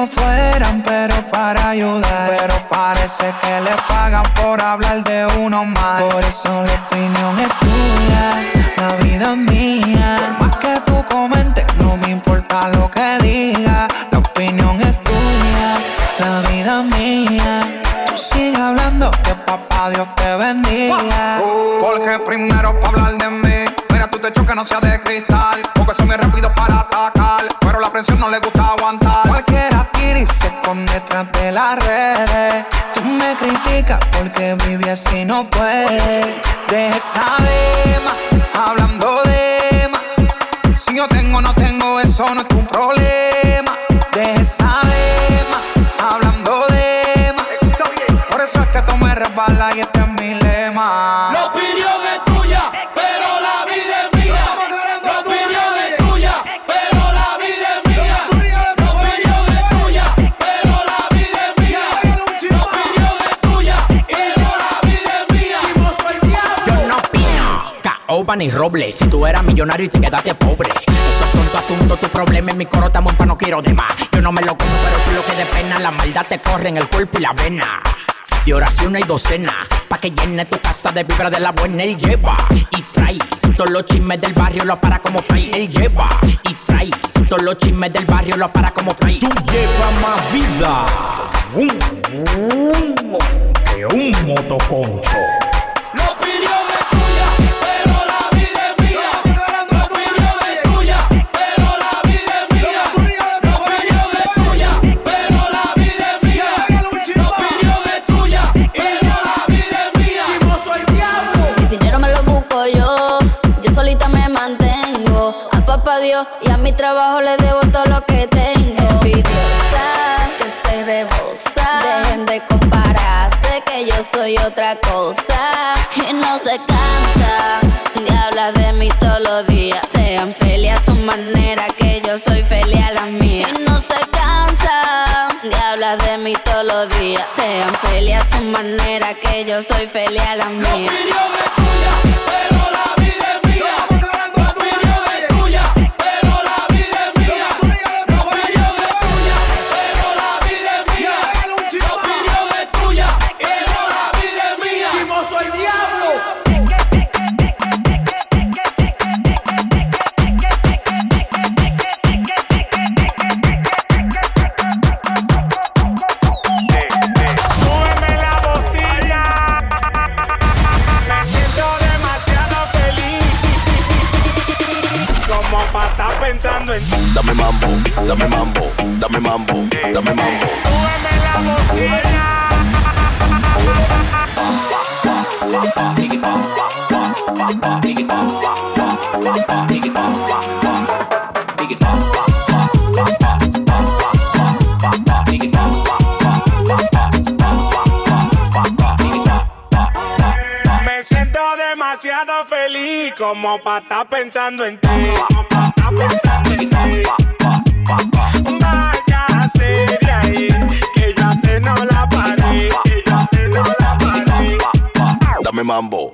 mismo fueran, pero para ayudar. Pero parece que le pagan por hablar de uno más. Por eso la opinión es tuya, la vida es mía. Por más que tú comentes, no me importa lo que digas. La opinión es tuya, la vida es mía. Tú sigue hablando, que papá Dios te bendiga. Porque primero para hablar de mí, mira tu techo que no sea de cristal, porque son muy rápidos para atacar, pero la presión no le gusta aguantar. Se esconde detrás de las redes. Tú me criticas porque vive así no puedes. Deja esa dema, hablando de más. Si yo tengo o no tengo, eso no es tu problema. Deja esa dema, hablando de más. Por eso es que tú me resbalas y ni roble. Si tú eras millonario y te quedaste pobre. Esos son tu asunto, tu problema. En mi coro estamos pa' no quiero de más. Yo no me lo gozo, pero tú lo que de pena. La maldad te corre en el cuerpo y la vena. De oración hay docena, pa' que llene tu casa de vibra de la buena. Él lleva y trae todos los chismes del barrio, lo para como fray. Él lleva y trae todos los chismes del barrio, lo para como fray. Tú llevas más vida que un motoconcho. Y a mi trabajo le debo todo lo que tengo. Envidiosa, que se rebosa. Dejen de compararse, que yo soy otra cosa. Y no se cansa de hablar de mí todos los días. Sean felices a su manera, que yo soy feliz a la mía. Y no se cansa de hablar de mí todos los días. Sean felices a su manera, que yo soy feliz a la mía. Pero la vida es dame mambo, dame mambo, dame mambo. Súbeme la bocina. Me siento demasiado feliz como pa' estar pensando en ti. Ahí, que ya te no la paré. Que ya te no la paré. Dame mambo.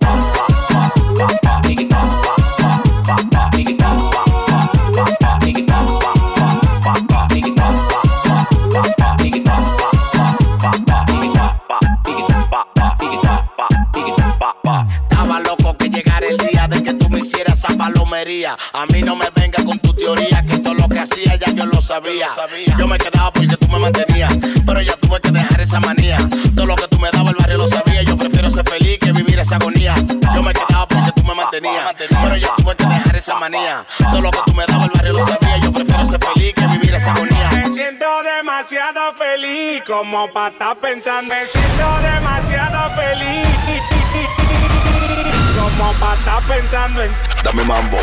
Estaba loco que llegara el me hicieras esa palomería. A mí no me venga con tu teoría, que todo lo que hacía ya yo lo sabía. Yo me quedaba porque tú me mantenías, pero ya tuve que dejar esa manía. Todo lo que tú me dabas el barrio lo sabía. Yo prefiero ser feliz que vivir esa agonía. Yo me quedaba porque tú me mantenías, pero ya tuve que dejar esa manía. Todo lo que tú me dabas el barrio lo sabía. Yo prefiero ser feliz que vivir esa agonía. Me siento demasiado feliz como pa' estar pensando. Me siento demasiado feliz como pa' estar pensando en Dame mambo.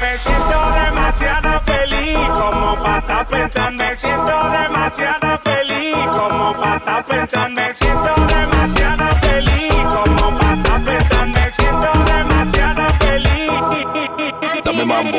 Me siento demasiado feliz como para estar pensando. Me siento demasiado feliz como para estar pensando. Me siento demasiado feliz como para estar pensando. Me siento demasiado feliz. Dame mambo.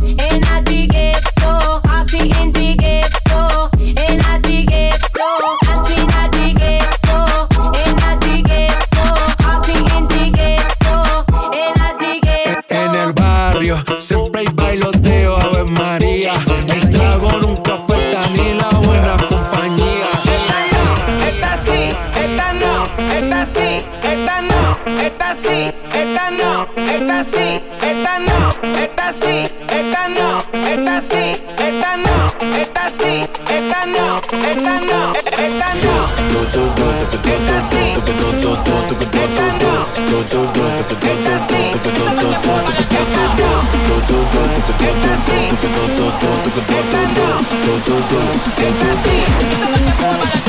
siempre hay bailoteo, Ave María. El trago nunca falta ni la buena compañía. Esta sí, esta no, esta sí, esta no, esta sí, esta no, esta sí, esta no, esta sí, esta no, esta sí, esta no, esta sí, esta no, esta no, do do do do do do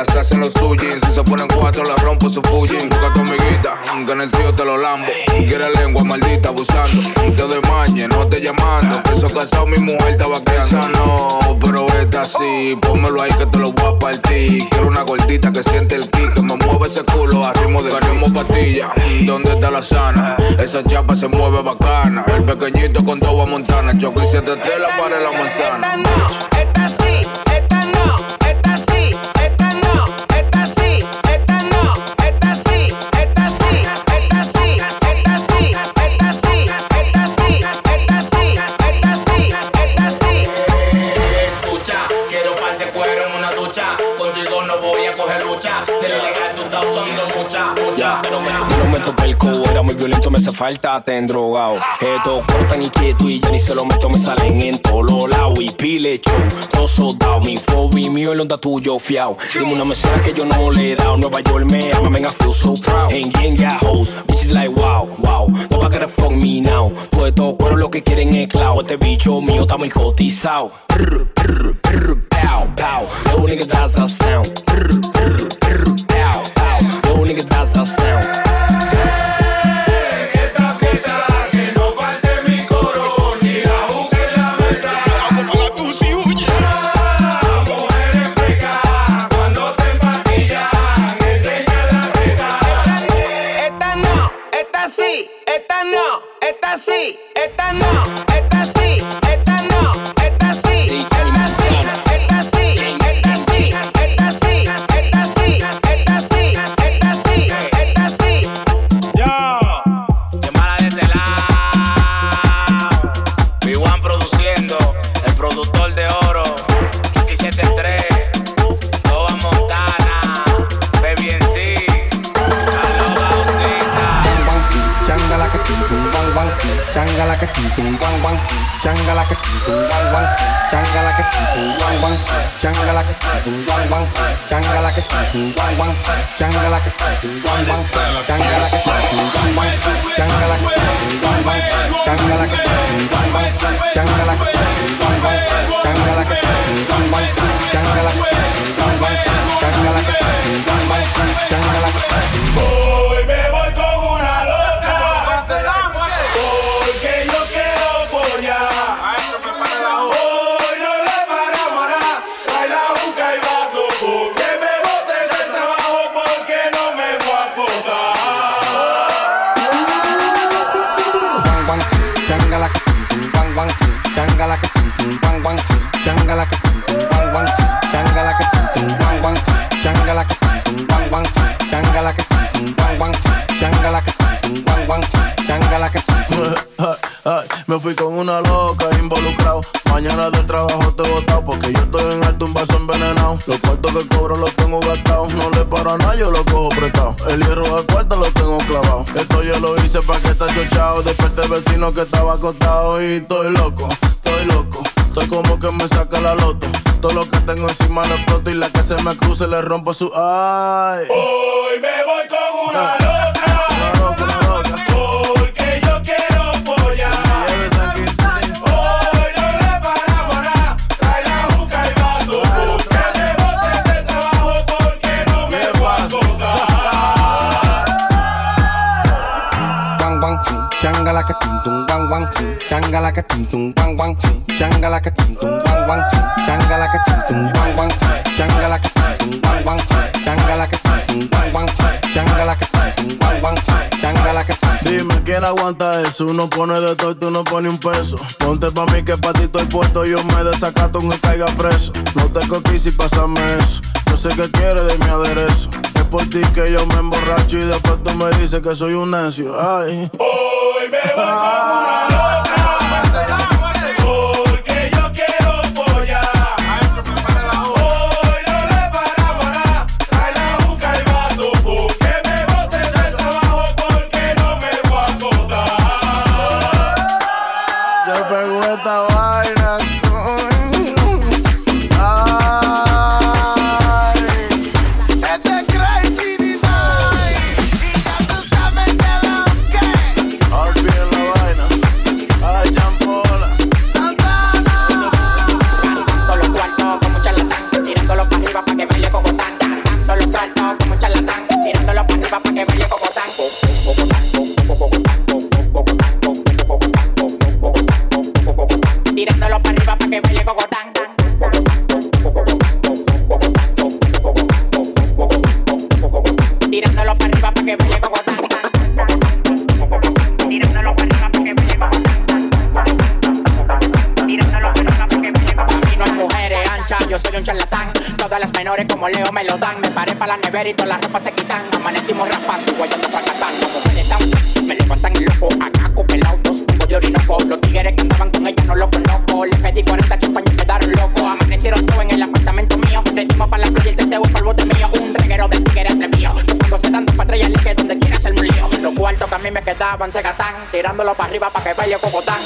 las hacen los suyos. Si se ponen cuatro, la rompo su Fujin. Busca tu amiguita, que en el tío te lo lambo. Quiere lengua maldita abusando. Te doy mañe, no te llamando. Peso casado, mi mujer estaba Esa no, pero esta sí. Pónmelo ahí que te lo voy a partir. Quiero una gordita que siente el kick. Que me mueve ese culo a ritmo de Ganemos pastilla. ¿Dónde está la sana? Esa chapa se mueve bacana. El pequeñito con toda montana. Choco y siete la para la manzana. Violento, me hace falta, te drogado. Esto corta ni quieto y ya ni se lo meto, me salen en todos lados. Y pile show, todo soldado, mi fobi mío, el onda tuyo fiao. Dime una mesera que yo no le he dado. Nueva York me ama, man, I feel so proud. And gang got hoes, bitches like wow, wow. Nobody gotta fuck me now. Todo esto cuero lo que quieren es cloud. Este bicho mío está muy cotizado. Pow, pow, no nigga that's the sound. Prr, now. Tum bang bang, changala que tum tum bang bang, changala que tum tum bang bang, changala que tum tum bang bang, changala que tum tum bang bang, changala que tum tum bang bang, changala que tum tum bang bang, changala que tum tum una loca involucrado. Mañana del trabajo te botado porque yo estoy en alto un vaso envenenado. Los cuartos que cobro los tengo gastados. No le paro a nada, yo lo cojo prestado. El hierro de cuarto lo tengo clavado. Esto yo lo hice pa' que está chochado. Desperté vecino que estaba acostado y estoy loco, estoy loco. Estoy como que me saca la loto. Todo lo que tengo encima lo exploto y la que se me cruce le rompo su ay. Hoy me voy con una loca. Changala ka ting tung wang wang ching, changala ka ting tung wang wang ching, changala ka ting tung wang wang ching, changala ka ting tung wang wang ching, changala ka ting Dime quién aguanta eso, uno pone de todo y tú no pones un peso. Ponte pa' mí que pa' ti estoy puesto, yo me desacato aunque caiga preso. No te cotices y pásame eso. Yo sé que quieres de mi aderezo. Es por ti que yo me emborracho y después tú me dices que soy un necio. Ay. Hoy me voy con una Como Leo me lo dan. Me paré para la nevera y todas las ropas se quitan. Amanecimos raspando, guayando fracatán. Las mujeres tan, me levantan el loco. Acá el auto, un de orinoco. Los tigres que andaban con ella no los conozco. Les pedí 40 champañas y quedaron locos. Amanecieron todos en el apartamento mío. Le dimos para la playa el teteo para el bote mío. Un reguero de tigres entre mío. Cuando se dando para atrás, que donde quiera hacer un lío. Los cuartos que a mí me quedaban se gatán. Tirándolo para arriba para que baile cocotán.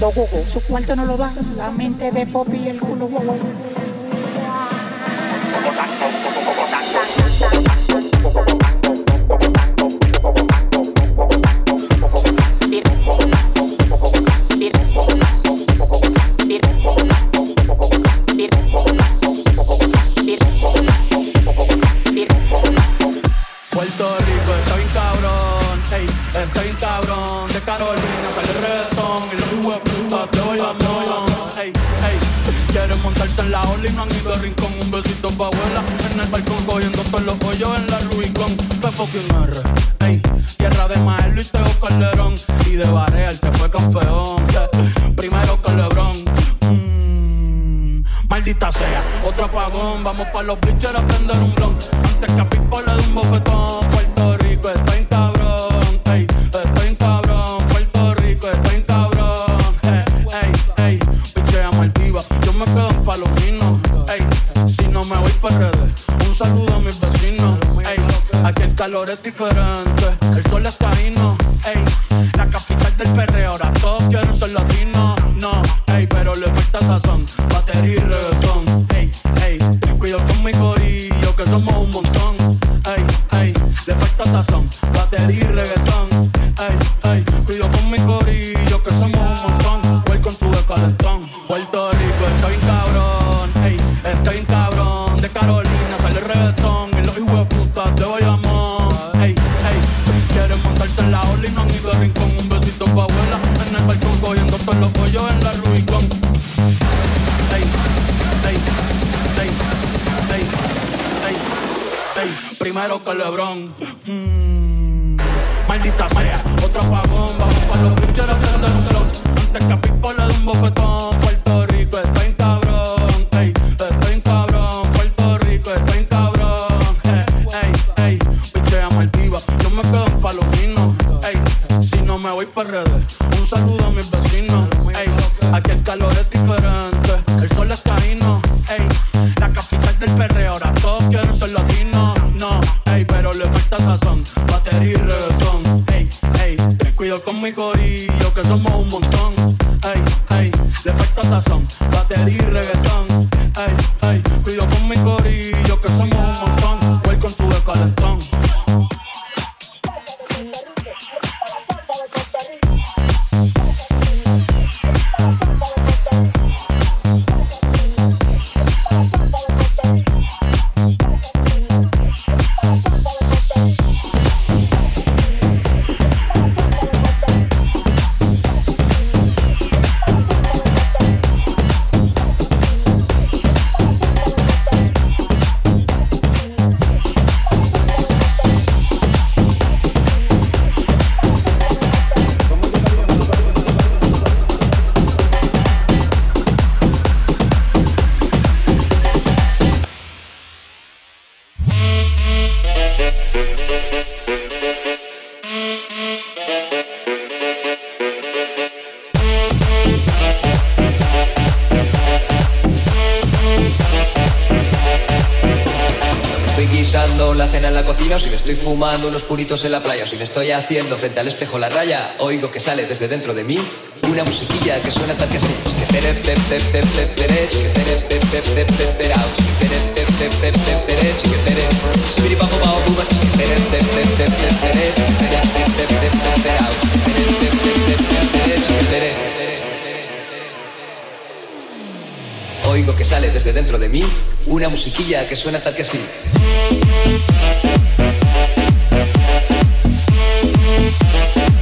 Bailando gogo, su cuarto no lo da. La mente de Poppy y el culo wow. Fucking R, ey, tierra de Mael Luis Teo Calderón y de Barea el que fue campeón. Primero que Lebron. Mm, Maldita sea, otro apagón. Vamos pa' los bitches a prender los puritos en la playa o si me estoy haciendo frente al espejo la raya, oigo que sale desde dentro de mí una musiquilla que suena tal que así. Oigo que sale desde dentro de mí una musiquilla que suena tal que así. Thank you.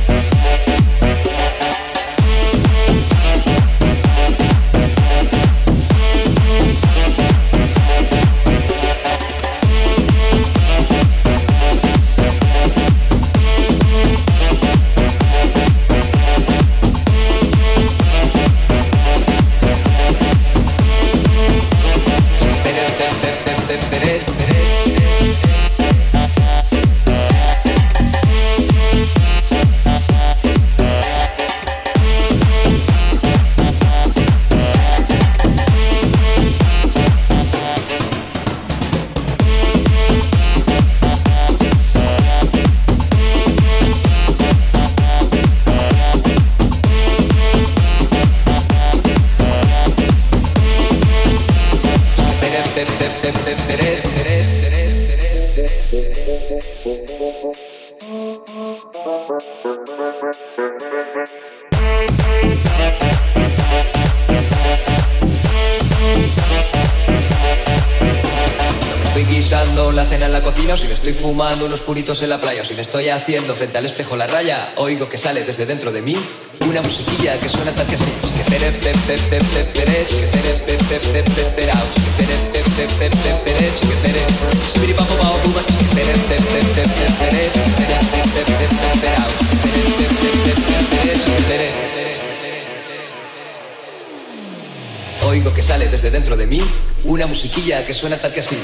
en la playa o si me estoy haciendo frente al espejo la raya, oigo que sale desde dentro de mí una musiquilla que suena tal que así. Oigo que sale desde dentro de mí una musiquilla que suena tal que así.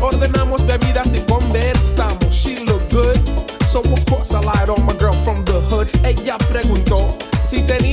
Ordenamos bebidas y conversamos. She look good. So of course I lied on my girl from the hood. Ella preguntó si tenía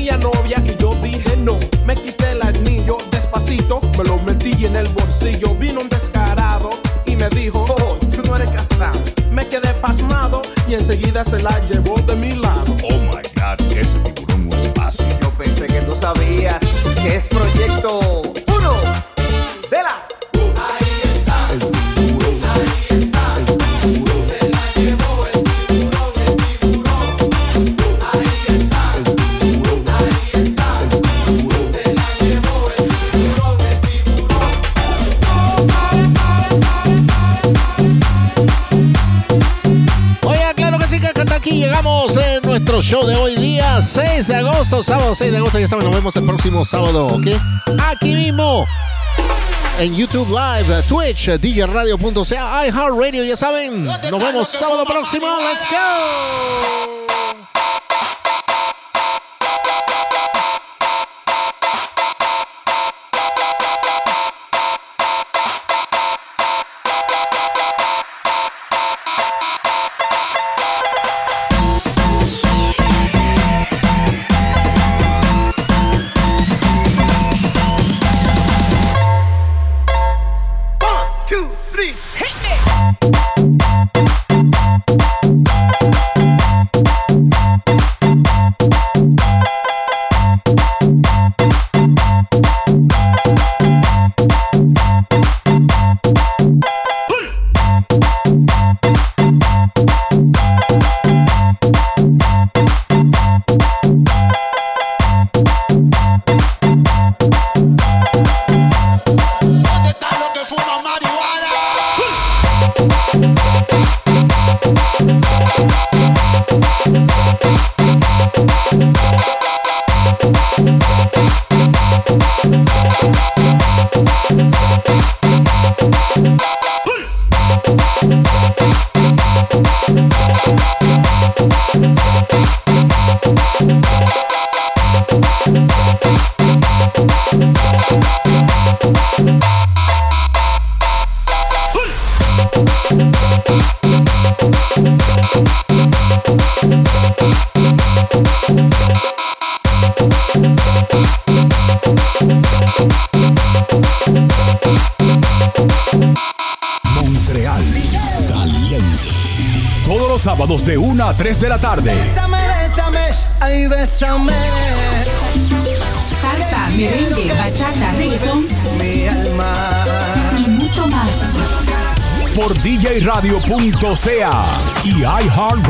sábado, 6 de agosto, ya saben, nos vemos el próximo sábado, ¿ok? Aquí mismo. En YouTube Live, eh, Twitch, eh, djradio.ca, iHeartRadio, ya saben. Nos vemos sábado próximo. ¡Let's go! tarde. Bésame, bésame, ay, bésame. Salsa, merengue, bachata, reggaetón. Mi alma. Y mucho más. Por djradio.ca y iHeart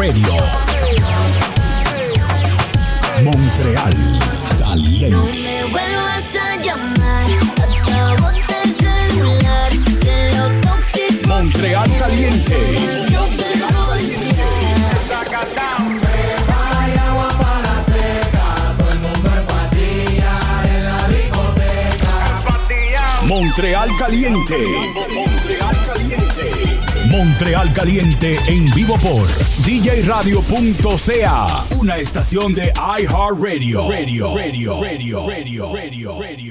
Caliente. Montreal Caliente. Montreal Caliente en vivo por djradio.ca, una estación de iHeartRadio. Radio, radio, radio, radio, radio. radio.